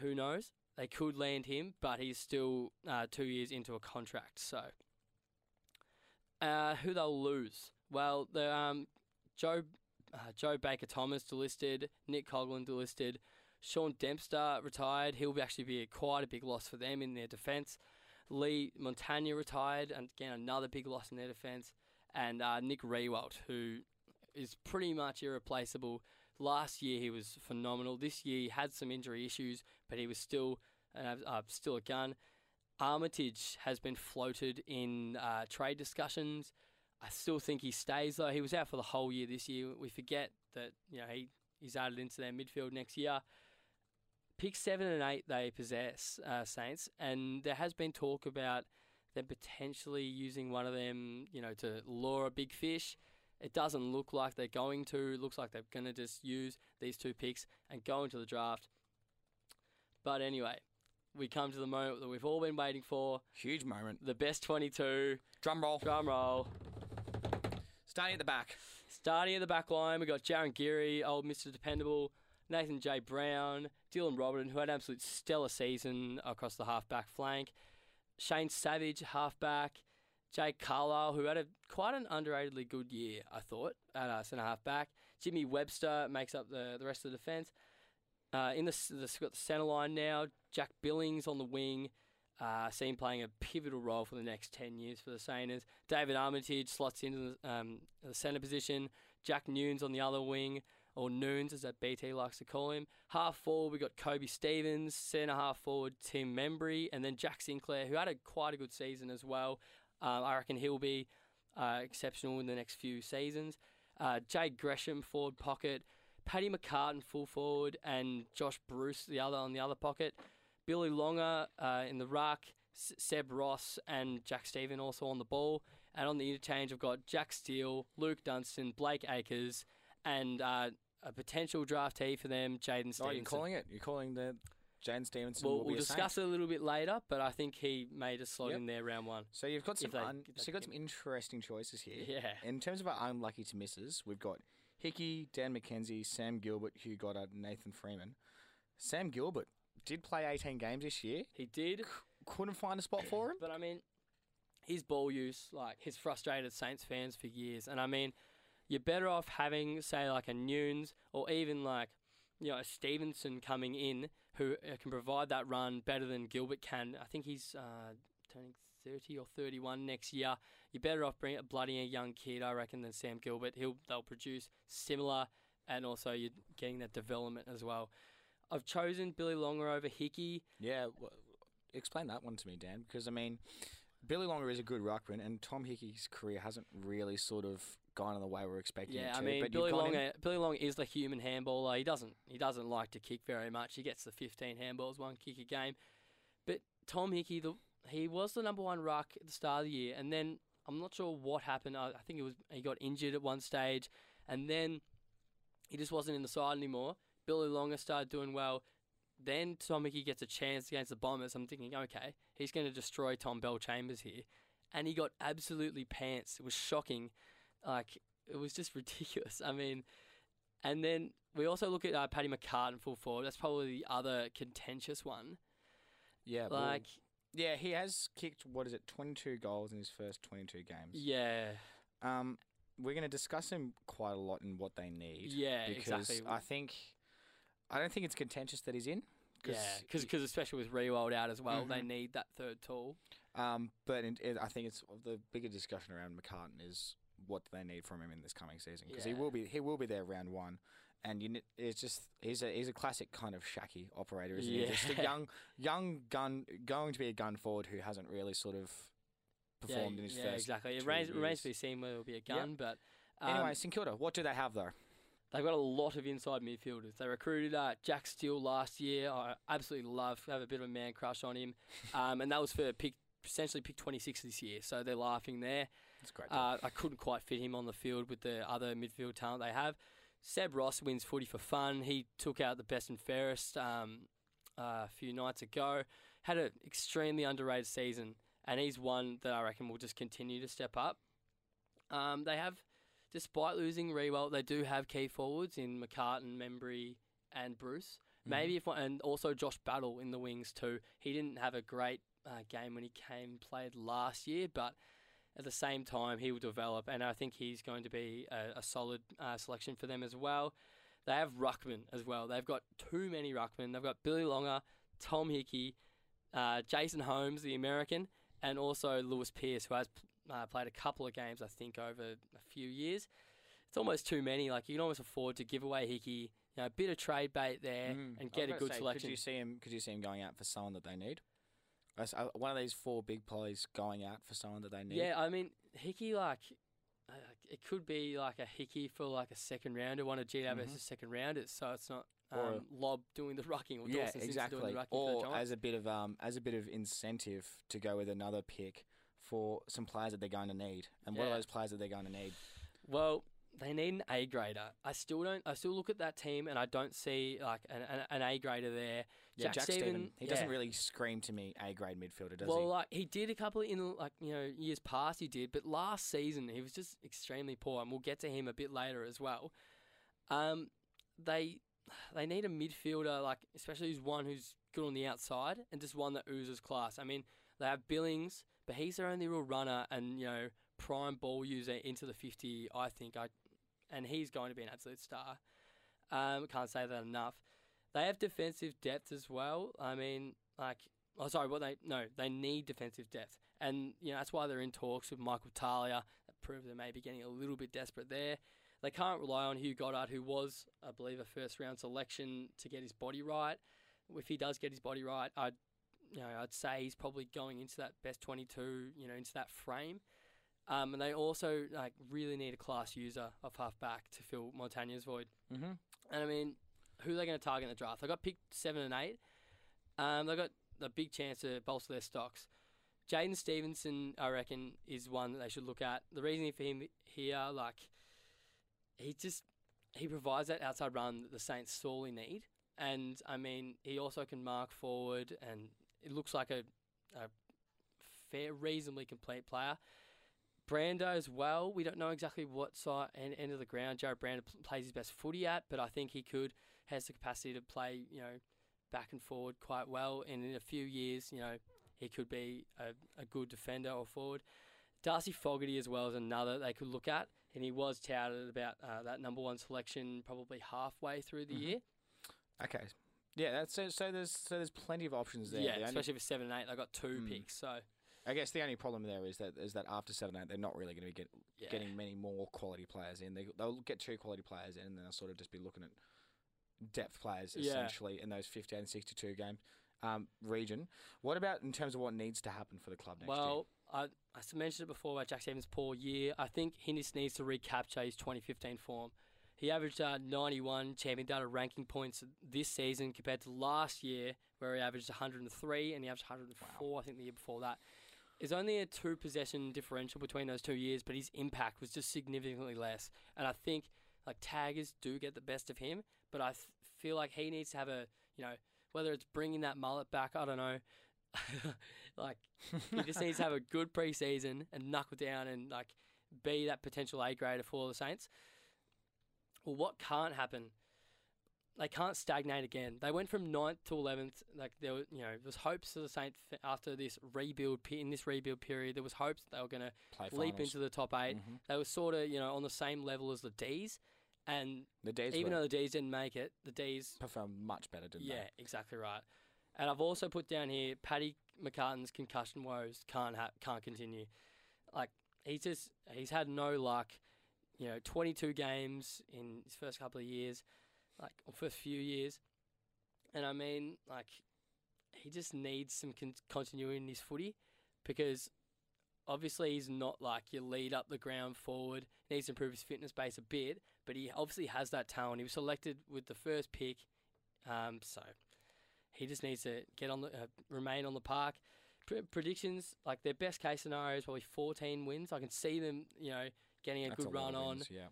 who knows? They could land him, but he's still uh, two years into a contract. So, uh, who they'll lose? Well, the um, Joe uh, Joe Baker Thomas delisted, Nick Coughlin delisted, Sean Dempster retired. He'll actually be a, quite a big loss for them in their defence. Leigh Montagna retired, and again another big loss in their defence. And uh, Nick Riewoldt, who is pretty much irreplaceable. Last year he was phenomenal. This year he had some injury issues, but he was still uh, uh, still a gun. Armitage has been floated in uh, trade discussions. I still think he stays though. He was out for the whole year this year. We forget that you know he, he's added into their midfield next year. Pick seven and eight they possess uh, Saints, and there has been talk about them potentially using one of them, you know, to lure a big fish. It doesn't look like they're going to. It looks like they're going to just use these two picks and go into the draft. But anyway, we come to the moment that we've all been waiting for. Huge moment. The best 22. Drum roll. Drum roll. Starting at the back. Starting at the back line, we've got Jarryn Geary, old Mr. Dependable, Nathan J. Brown, Dylan Roberton, who had an absolute stellar season across the half-back flank, Shane Savage, half-back, Jake Carlisle, who had a quite an underratedly good year, I thought, at uh, centre half back. Jimmy Webster makes up the, the rest of the defence. Uh, in the, the, the centre line now. Jack Billings on the wing. Uh, seen playing a pivotal role for the next 10 years for the Saints. David Armitage slots into the, um, the centre position. Jack Newnes on the other wing, or Nunes as that BT likes to call him. Half forward, we got Koby Stevens. Centre half forward, Tim Membrey. And then Jack Sinclair, who had a quite a good season as well. Um, I reckon he'll be uh, exceptional in the next few seasons. Uh, Jade Gresham, forward pocket. Paddy McCartin, full forward. And Josh Bruce, the other on the other pocket. Billy Longer uh, in the ruck. Seb Ross and Jack Steven also on the ball. And on the interchange, I've got Jack Steele, Luke Dunstan, Blake Acres, and uh, a potential draftee for them, Jaidyn Stephenson. Oh, you're calling it? You're calling the Jaidyn Stephenson. We'll, we'll discuss Saint. it a little bit later, but I think he made a slot Yep. in there round one. So you've got some. they un- so you've got some interesting choices here. Yeah. In terms of our unlucky to misses, we've got Hickey, Dan McKenzie, Sam Gilbert, Hugh Goddard, Nathan Freeman. Sam Gilbert did play 18 games this year. He did, Couldn't find a spot for him. but I mean, his ball use, like, he's frustrated Saints fans for years. And I mean, you're better off having, say, like a Newnes or even like, you know, a Stephenson coming in who uh, can provide that run better than Gilbert can. I think he's uh, turning 30 or 31 next year. You're better off bringing a bloody young kid, I reckon, than Sam Gilbert. He'll they'll produce similar, and also you're getting that development as well. I've chosen Billy Longer over Hickey. Yeah, w explain that one to me, Dan. Because I mean, Billy Longer is a good ruckman, and Tom Hickey's career hasn't really sort of gone in the way we're expecting it Yeah, to. I mean but Billy you've in- Long. Billy Long is the human handballer. He doesn't he doesn't like to kick very much. He gets the 15 handballs, one kick a game. But Tom Hickey, the he was the number one ruck at the start of the year, and then I'm not sure what happened. I, I think it was he got injured at one stage, and then he just wasn't in the side anymore. Billy Longer started doing well. Then Tom Hickey gets a chance against the Bombers. I'm thinking, okay, he's going to destroy Tom Bellchambers here, and he got absolutely pants. It was shocking. Like it was just ridiculous. I mean, and then we also look at uh, Paddy McCartin full forward. That's probably the other contentious one. yeah, well, Like, yeah, he has kicked what is it, 22 goals in his first 22 games. yeah, Um, we're going to discuss him quite a lot in what they need. yeah, because exactly. I think I don't think it's contentious that he's in. yeah, because especially with Riewoldt out as well, they Mhm. need that third tool. um, but in, it, I think it's the bigger discussion around McCartin is what do they need from him in this coming season because he will be he will be there round one. And you, it's just he's a he's a classic kind of shaky operator, isn't he? Just a Yeah. young young gun going to be a gun forward who hasn't really sort of performed yeah, in his yeah, first. exactly. It remains, remains to be seen whether it'll be a gun, but um, anyway, St Kilda, what do they have though? They've got a lot of inside midfielders. They recruited uh, Jack Steele last year. I absolutely love, have a bit of a man crush on him. Um, and that was for pick, essentially pick 26 this year. So they're laughing there. It's great. Uh, I couldn't quite fit him on the field with the other midfield talent they have. Seb Ross wins footy for fun. He took out the best and fairest um, uh, a few nights ago. Had an extremely underrated season, and he's one that I reckon will just continue to step up. Um, they have, despite losing Riewoldt, they do have key forwards in McCartin, Membrey, and Bruce. Mm-hmm. Maybe if one, and also Josh Battle in the wings too. He didn't have a great uh, game when he came and played last year, but at the same time he will develop, and I think he's going to be a, a solid uh, selection for them as well. They have ruckman as well. They've got too many Ruckman. They've got Billy Longer, Tom Hickey, uh, Jason Holmes, the American, and also Lewis Pierce, who has uh, played a couple of games, I think, over a few years. it's almost too many. Like you can almost afford to give away Hickey, you know, a bit of trade bait there, Mm. And get a good say, selection. Could you see him? Could you see him going out for someone that they need? Uh, One of these four big plays going out for someone that they need. Yeah, I mean Hickey like. Uh, it could be like a Hickey for like a second rounder, one of GWS's Mhm. second rounders, so it's not um, Or- Lobb doing the rucking or yeah, Dawson exactly. doing the rucking for the Or as a bit of um as a bit of incentive to go with another pick for some players that they're going to need. And what are those players that they're going to need? Well, they need an A grader. I still don't. I still look at that team and I don't see like an, an, an A grader there. Yeah, Jack, Steven, Steven. He doesn't really scream to me A grade midfielder, does well, he? like he did a couple in like you know years past, he did, but last season he was just extremely poor, and we'll get to him a bit later as well. Um, they they need a midfielder like especially who's one who's good on the outside and just one that oozes class. I mean, they have Billings, but he's their only real runner and you know prime ball user into the fifty. I think I, and he's going to be an absolute star. Um, can't say that enough. They have defensive depth as well. I mean, like Oh, sorry. What they no, they need defensive depth, and you know that's why they're in talks with Michael Talia. That proves they may be getting a little bit desperate there. They can't rely on Hugh Goddard, who was, I believe, a first round selection to get his body right. If he does get his body right, I'd you know I'd say he's probably going into that best twenty two, you know, into that frame. Um, and they also like really need a class user of halfback to fill Montagna's void. mm-hmm. And I mean, who are they going to target in the draft? They got picked seven and eight. Um, they got a big chance to bolster their stocks. Jaidyn Stephenson, I reckon, is one that they should look at. The reasoning for him here, like, he just he provides that outside run that the Saints sorely need. And I mean, he also can mark forward, and it looks like a, a fair, reasonably complete player. Brander as well. We don't know exactly what side and end of the ground Jarrod Brander plays his best footy at, but I think he could has the capacity to play, you know, back and forward quite well. And in a few years, you know, he could be a, a good defender or forward. Darcy Fogarty as well is another they could look at, and he was touted about uh, that number one selection probably halfway through the Mhm. year. Okay. Yeah, that's so, so. There's so there's plenty of options there. Yeah, The only- especially for seven and eight, they got two Mm. picks. So I guess the only problem there is that is that after seven eight, they're not really going to be get, yeah, getting many more quality players in. They they'll get two quality players in, and then they'll sort of just be looking at depth players Yeah. essentially in those 58 and 62 game um, region. What about in terms of what needs to happen for the club next well, I mentioned it before about Jack Steven's poor year. I think he just needs to recapture his 2015 form. He averaged uh, 91 champion data ranking points this season compared to last year, where he averaged 103 and he averaged 104, I think, the year before that. There's only a two possession differential between those two years, but his impact was just significantly less. And I think like taggers do get the best of him, but I th- feel like he needs to have a you know whether it's bringing that mullet back, I don't know. like he just needs to have a good preseason and knuckle down and like be that potential A grader for the Saints. Well, what can't happen? They can't stagnate again. They went from 9th to eleventh. Like there, were, you know, there was hopes for the Saints after this rebuild in this rebuild period. There was hopes that they were going to leap into the top 8 Mhm. They were sort of you know on the same level as the D's, and The D's even were though the D's didn't make it, the D's performed much better, didn't they? yeah, exactly right. And I've also put down here Paddy McCartin's concussion woes can't ha- can't continue. Like he's just he's had no luck. You know, 22 games in his first couple of years, like or first few years, and I mean like he just needs some con- continuity in his footy because obviously he's not like your lead up the ground forward. He needs to improve his fitness base a bit, but he obviously has that talent. He was selected with the first pick, um, so he just needs to get on the uh, remain on the park. Pre- predictions like their best case scenario is probably 14 wins. I can see them, you know, getting a That's good lot run on. wins, Yeah.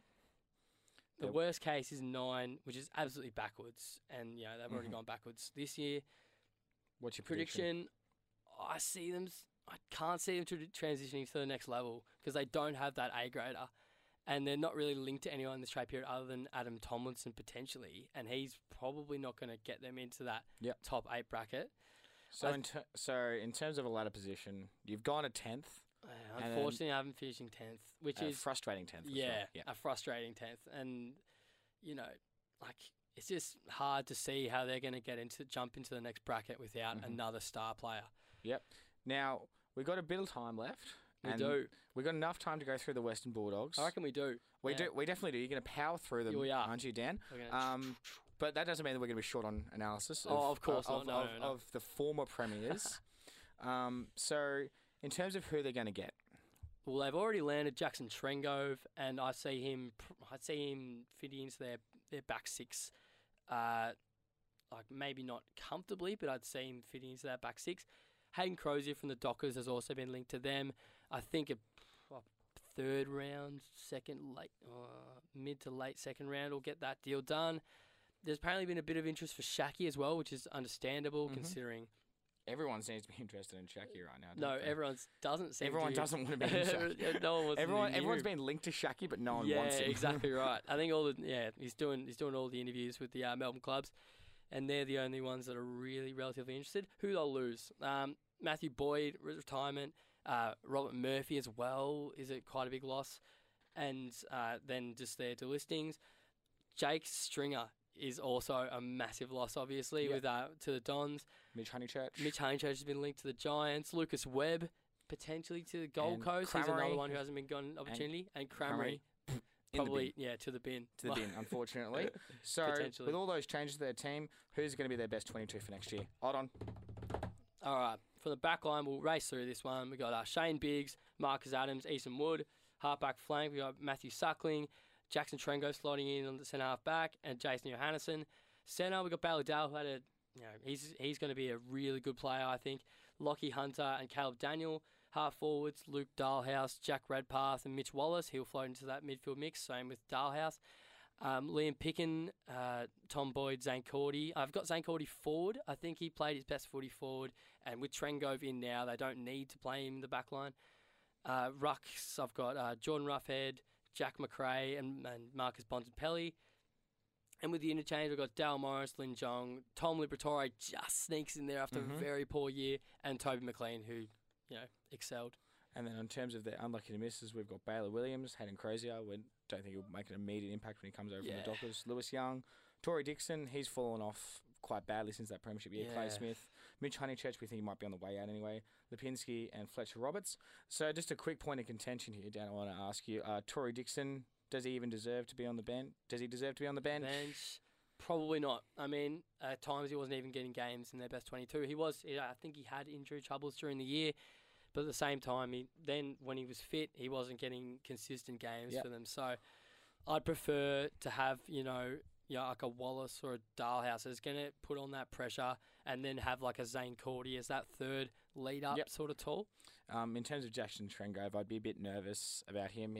The Yep. worst case is nine, which is absolutely backwards, and you know they've already Mhm. gone backwards this year. What's your prediction? Prediction, I see them. I can't see them transitioning to the next level because they don't have that A grader, and they're not really linked to anyone in this trade period other than Adam Tomlinson potentially, and he's probably not going to get them into that Yep. top eight bracket. So I in ter- so in terms of a ladder position, you've gone a tenth, Uh, then unfortunately, I haven't finishing tenth, which a is frustrating tenth. as well. yeah, Yeah. a frustrating tenth, and you know, like it's just hard to see how they're going to get into jump into the next bracket without Mhm. another star player. Yep. Now we've got a bit of time left, We do. We've got enough time to go through the Western Bulldogs. I reckon we do. we yeah. do. We definitely do. You're going to power through them, Yeah, we are. aren't you, Dan? Um, but that doesn't mean that we're going to be short on analysis. Oh, of course of, not. No, of, no, no. of the former premiers. um, so in terms of who they're going to get, Well, they've already landed Jackson Trengove, and I see him. I see him fitting into their their back six. Uh, like maybe not comfortably, but I'd see him fitting into that back six. Hayden Crozier from the Dockers has also been linked to them. I think a, a third round, second late, uh, mid to late second round will get that deal done. There's apparently been a bit of interest for Shaki as well, which is understandable Mhm. considering everyone seems to be interested in Shaki right now. no, everyone doesn't seem everyone to. doesn't want to be in Shaki. no one wants Everyone, to be everyone's been linked to Shaki, but no one yeah, wants him. Yeah, exactly right. I think all the yeah he's doing he's doing all the interviews with the uh, Melbourne clubs, and they're the only ones that are really relatively interested. Who they'll lose? Um, Matthew Boyd retirement. Uh, Robert Murphy as well is a quite a big loss, and uh, then just their delistings. Jake Stringer is also a massive loss, obviously, Yep. with uh, to the Dons. Mitch Honeychurch. Mitch Honeychurch has been linked to the Giants. Lucas Webb potentially to the Gold And Coast. He's another one who hasn't been gotten an opportunity. And, Crameri Crameri, probably yeah to the bin. to the bin, unfortunately. So, with all those changes to their team, who's going to be their best 22 for next year? Hold on. All right, from the back line, we'll race through this one. We've got uh, Shane Biggs, Marcus Adams, Easton Wood. Halfback flank, we've got Matthew Suckling, Jackson Trengove slotting in on the centre half back, and Jason Johannisen. Centre, we've got Bailey Dale, who had a, you know, he's he's going to be a really good player, I think. Lachie Hunter and Caleb Daniel. Half forwards, Luke Dahlhaus, Jack Redpath, and Mitch Wallace. He'll float into that midfield mix. Same with Dahlhaus. Um, Liam Picken, uh, Tom Boyd, Zane Cordy. I've got Zane Cordy forward. I think he played his best footy forward. And with Trengove in now, they don't need to play him in the back line. Uh, Rucks, I've got uh, Jordan Roughhead, Jack Macrae, and, and Marcus Bontempelli. And with the interchange, we've got Dale Morris, Lin Jong, Tom Liberatore just sneaks in there after Mhm. a very poor year, and Toby McLean, who, you know, excelled. And then in terms of the unlucky to misses, we've got Bailey Williams, Hayden Crozier. We don't think he'll make an immediate impact when he comes over Yeah. from the Dockers. Lewis Young, Tory Dickson, he's fallen off quite badly since that premiership year. Clay Smith, Mitch Honeychurch, we think he might be on the way out anyway. Lipinski and Fletcher Roberts. So just a quick point of contention here, Dan. I want to ask you: uh, Tory Dickson, does he even deserve to be on the bench? Does he deserve to be on the bench? Bench, probably not. I mean, at times he wasn't even getting games in their best 22. He was, I think he had injury troubles during the year, but at the same time, he then when he was fit, he wasn't getting consistent games Yep. for them. So I'd prefer to have, you know, you know, like a Wallace or a Dahlhaus that's going to put on that pressure and then have like a Zane Cordy as that third lead up Yep. sort of tall. Um, in terms of Jackson Trengove, I'd be a bit nervous about him.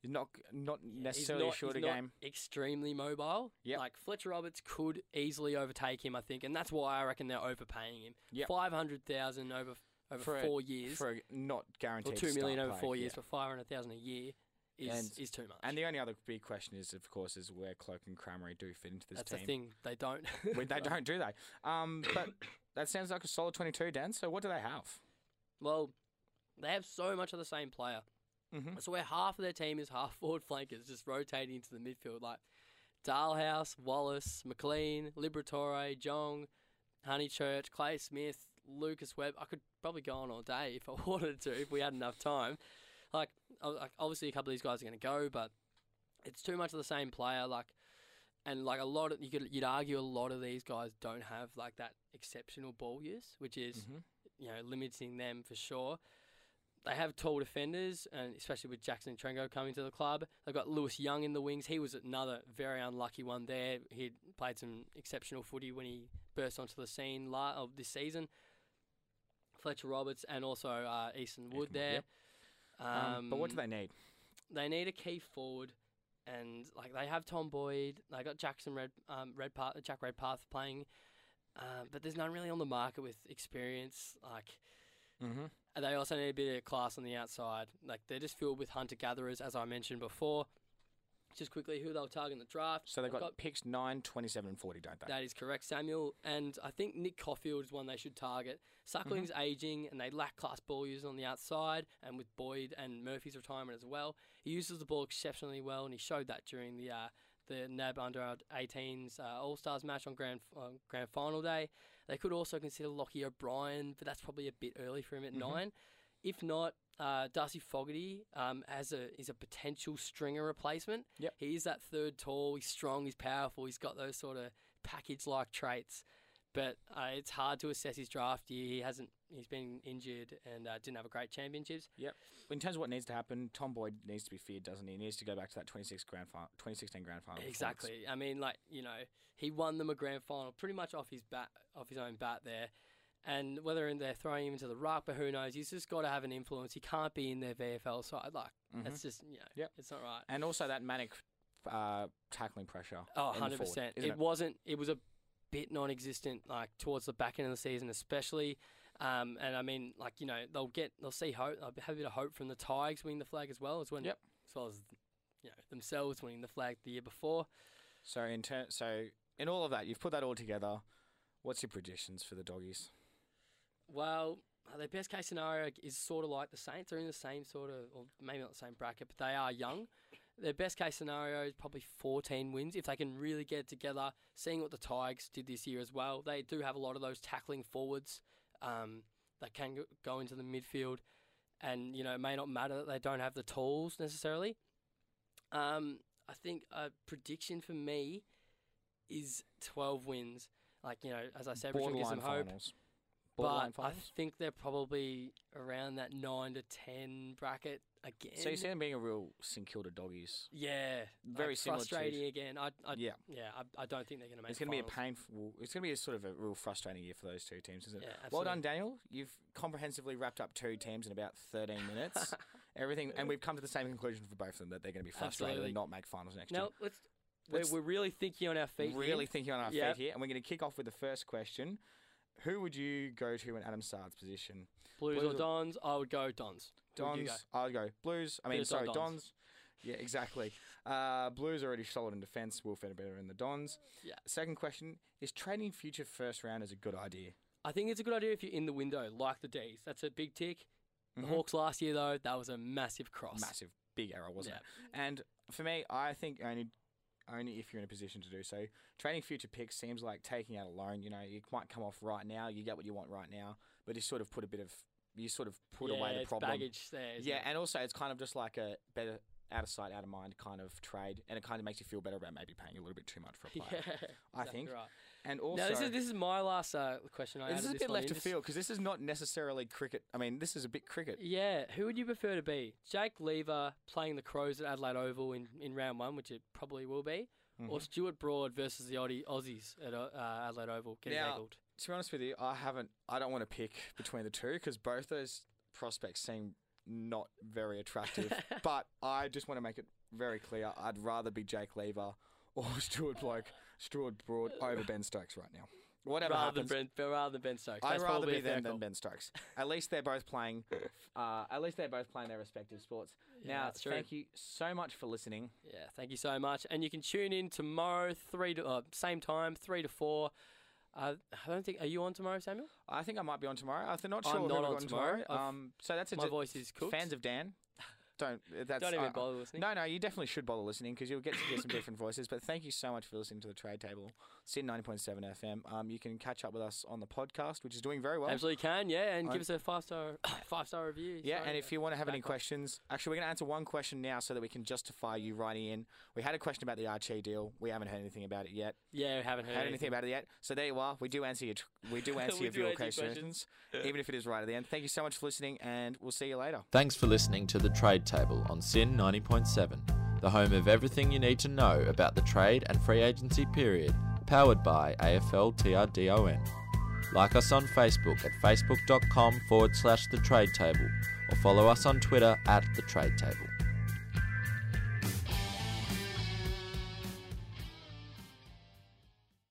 He's not not necessarily not- a shorter game. Extremely mobile. Yep. Like Fletcher Roberts could easily overtake him, I think, and that's why I reckon they're overpaying him. Yep. Five hundred thousand over over For a- four years, for a not or guaranteed. two million over play, four years, yeah. but five hundred thousand a year is And- is too much. And the only other big question is, of course, is where Cloke and Crameri do fit into this that's team. the thing they don't. They don't, do they? Um, but that sounds like a solid 22, Dan. So what do they have? Well, they have so much of the same player. Mm-hmm. So where half of their team is half forward flankers, just rotating into the midfield, like Dahlhaus, Wallace, McLean, Liberatore, Jong, Honeychurch, Clay Smith, Lucas Webb. I could probably go on all day if I wanted to, if we had enough time. Like, obviously a couple of these guys are going to go, but it's too much of the same player. Like, and like a lot of you could you'd argue a lot of these guys don't have like that exceptional ball use, which is Mm-hmm. you know, limiting them for sure. They have tall defenders, and especially with Jackson Trengove coming to the club. They've got Lewis Young in the wings. He was another very unlucky one there. He played some exceptional footy when he burst onto the scene of this season. Fletcher Roberts and also uh, Easton Wood there. yep. Um, but what do they need? They need a key forward, and like they have Tom Boyd. They got Jackson Red um, Redpath, Jack Redpath playing, um, but there's none really on the market with experience. Like Mm-hmm. and they also need a bit of class on the outside. Like they're just filled with hunter gatherers, as I mentioned before. Just quickly, who they'll target in the draft. So they've They've got, picks 9, 27, and 40, don't they? That is correct, Samuel. And I think Nick Coffield is one they should target. Suckling's Mm-hmm. aging, and they lack class ball users on the outside, and with Boyd and Murphy's retirement as well. He uses the ball exceptionally well, and he showed that during the uh, the NAB under 18s uh, All Stars match on grand uh, grand final day. They could also consider Lochie O'Brien, but that's probably a bit early for him at Mhm. nine. If not, uh, Darcy Fogarty um, as a is a potential stringer replacement. Yep. He is that third tall. He's strong. He's powerful. He's got those sort of package like traits. But uh, it's hard to assess his draft year. He hasn't. He's been injured and uh, didn't have a great championships. In terms of what needs to happen, Tom Boyd needs to be feared, doesn't he? He needs to go back to that 26 grand fi- 2016 grand final. Exactly. I mean, like you know, he won them a grand final pretty much off his bat, off his own bat there. And whether they're throwing him into the ruck, but who knows? He's just got to have an influence. He can't be in their VFL side. Like Mhm. that's just you know, Yep. it's not right. And also that manic uh, tackling pressure. Oh, 100 percent. isn't It wasn't. It was a bit non-existent, like towards the back end of the season, especially. Um, and I mean, like you know, they'll get, they'll see hope. They'll have a bit of hope from the Tigers winning the flag as well as when, Yep. as well as you know themselves winning the flag the year before. So in ter- so in all of that, you've put that all together. What's your predictions for the doggies? Well, their best case scenario is sort of like the Saints. They're in the same sort of, or maybe not the same bracket, but they are young. Their best case scenario is probably 14 wins if they can really get it together. Seeing what the Tigers did this year as well, they do have a lot of those tackling forwards um, that can go- into the midfield, and you know it may not matter that they don't have the tools necessarily. Um, I think a prediction for me is 12 wins. Like you know, as I said, we're trying to give some hope finals. But Borderline I think they're probably around that nine to ten bracket again. so you see them being a real St Kilda doggies. yeah, very like similar to- frustrating again. I, I yeah, Yeah, I, I don't think they're going to make. it's going to be a painful. It's going to be a sort of a real frustrating year for those two teams, isn't it? Yeah, Well done, Daniel. You've comprehensively wrapped up two teams in about 13 minutes. Everything, and we've come to the same conclusion for both of them that they're going to be frustrated Absolutely. and not make finals next Now year. let's. Let's- we're, we're really thinking on our feet. here. really thinking on our Yep. feet here, and we're going to kick off with the first question. Who would you go to in Adam Saad's position? Blues, Blues or Dons. I would go Dons. Dons. I'd go Blues. I mean, Don sorry, Dons. Dons. Yeah, exactly. Uh, Blues already solid in defence. Will Federer better in the Dons. Yeah. Second question: Is trading future first round rounders a good idea? I think it's a good idea if you're in the window, like the D's. That's a big tick. The Mhm. Hawks last year though, that was a massive cross. Massive, big error, wasn't Yeah. it? And for me, I think only only if you're in a position to do so. Trading future picks seems like taking out a loan. You know, you might come off right now, you get what you want right now, but you sort of put a bit of you sort of put yeah, away the problem. baggage there. isn't Yeah, it? and also it's kind of just like a better out of sight, out of mind kind of trade, and it kind of makes you feel better about maybe paying a little bit too much for a player. yeah. I exactly think. Right. And also, now this is this is my last uh, question. I this is a bit left in to just- field because this is not necessarily cricket. I mean, this is a bit cricket. Yeah, who would you prefer to be? Jake Lever playing the Crows at Adelaide Oval in, in round one, which it probably will be, or Mhm. Stuart Broad versus the Audi Aussies at uh, uh, Adelaide Oval getting Now- heckled. To be honest with you, I haven't. I don't want to pick between the two because both those prospects seem not very attractive. but I just want to make it very clear: I'd rather be Jake Lever or Stuart Bloke, Stuart Broad over Ben Stokes right now. Whatever rather than Ben, rather than Ben Stokes. I'd rather be them than. Ben Stokes. At least they're both playing. Uh, at least they're both playing their respective sports. Yeah, now, thank you so much for listening. Yeah, thank you so much. And you can tune in tomorrow, three to uh, same time, three to four. Uh, I don't think. Are you on tomorrow, Samuel? I think I might be on tomorrow. I'm not sure. I'm not on got tomorrow. Um, so that's a My di- voice is cooked. fans of Dan. Don't. That's don't even uh, bother listening. No, no, you definitely should bother listening because you'll get to hear some different voices. But thank you so much for listening to the Trade Table, SYN 90.7 FM. Um, you can catch up with us on the podcast, which is doing very well. Absolutely can, yeah, and I- give us a five star five star review. Yeah, Sorry, and if you want to have any back off. questions, actually, we're going to answer one question now so that we can justify you writing in. We had a question about the Archie deal. We haven't heard anything about it yet. yeah, we haven't heard, Heard anything about it yet? So there you are. We do answer your tr- we do answer We your do viewer answer your questions, even if it is right at the end. Thank you so much for listening, and we'll see you later. Thanks for listening to the Trade Table on SYN 90.7, the home of everything you need to know about the trade and free agency period, powered by AFL TRDON. Like us on Facebook at facebook.com forward slash the trade table, or follow us on Twitter at the trade table.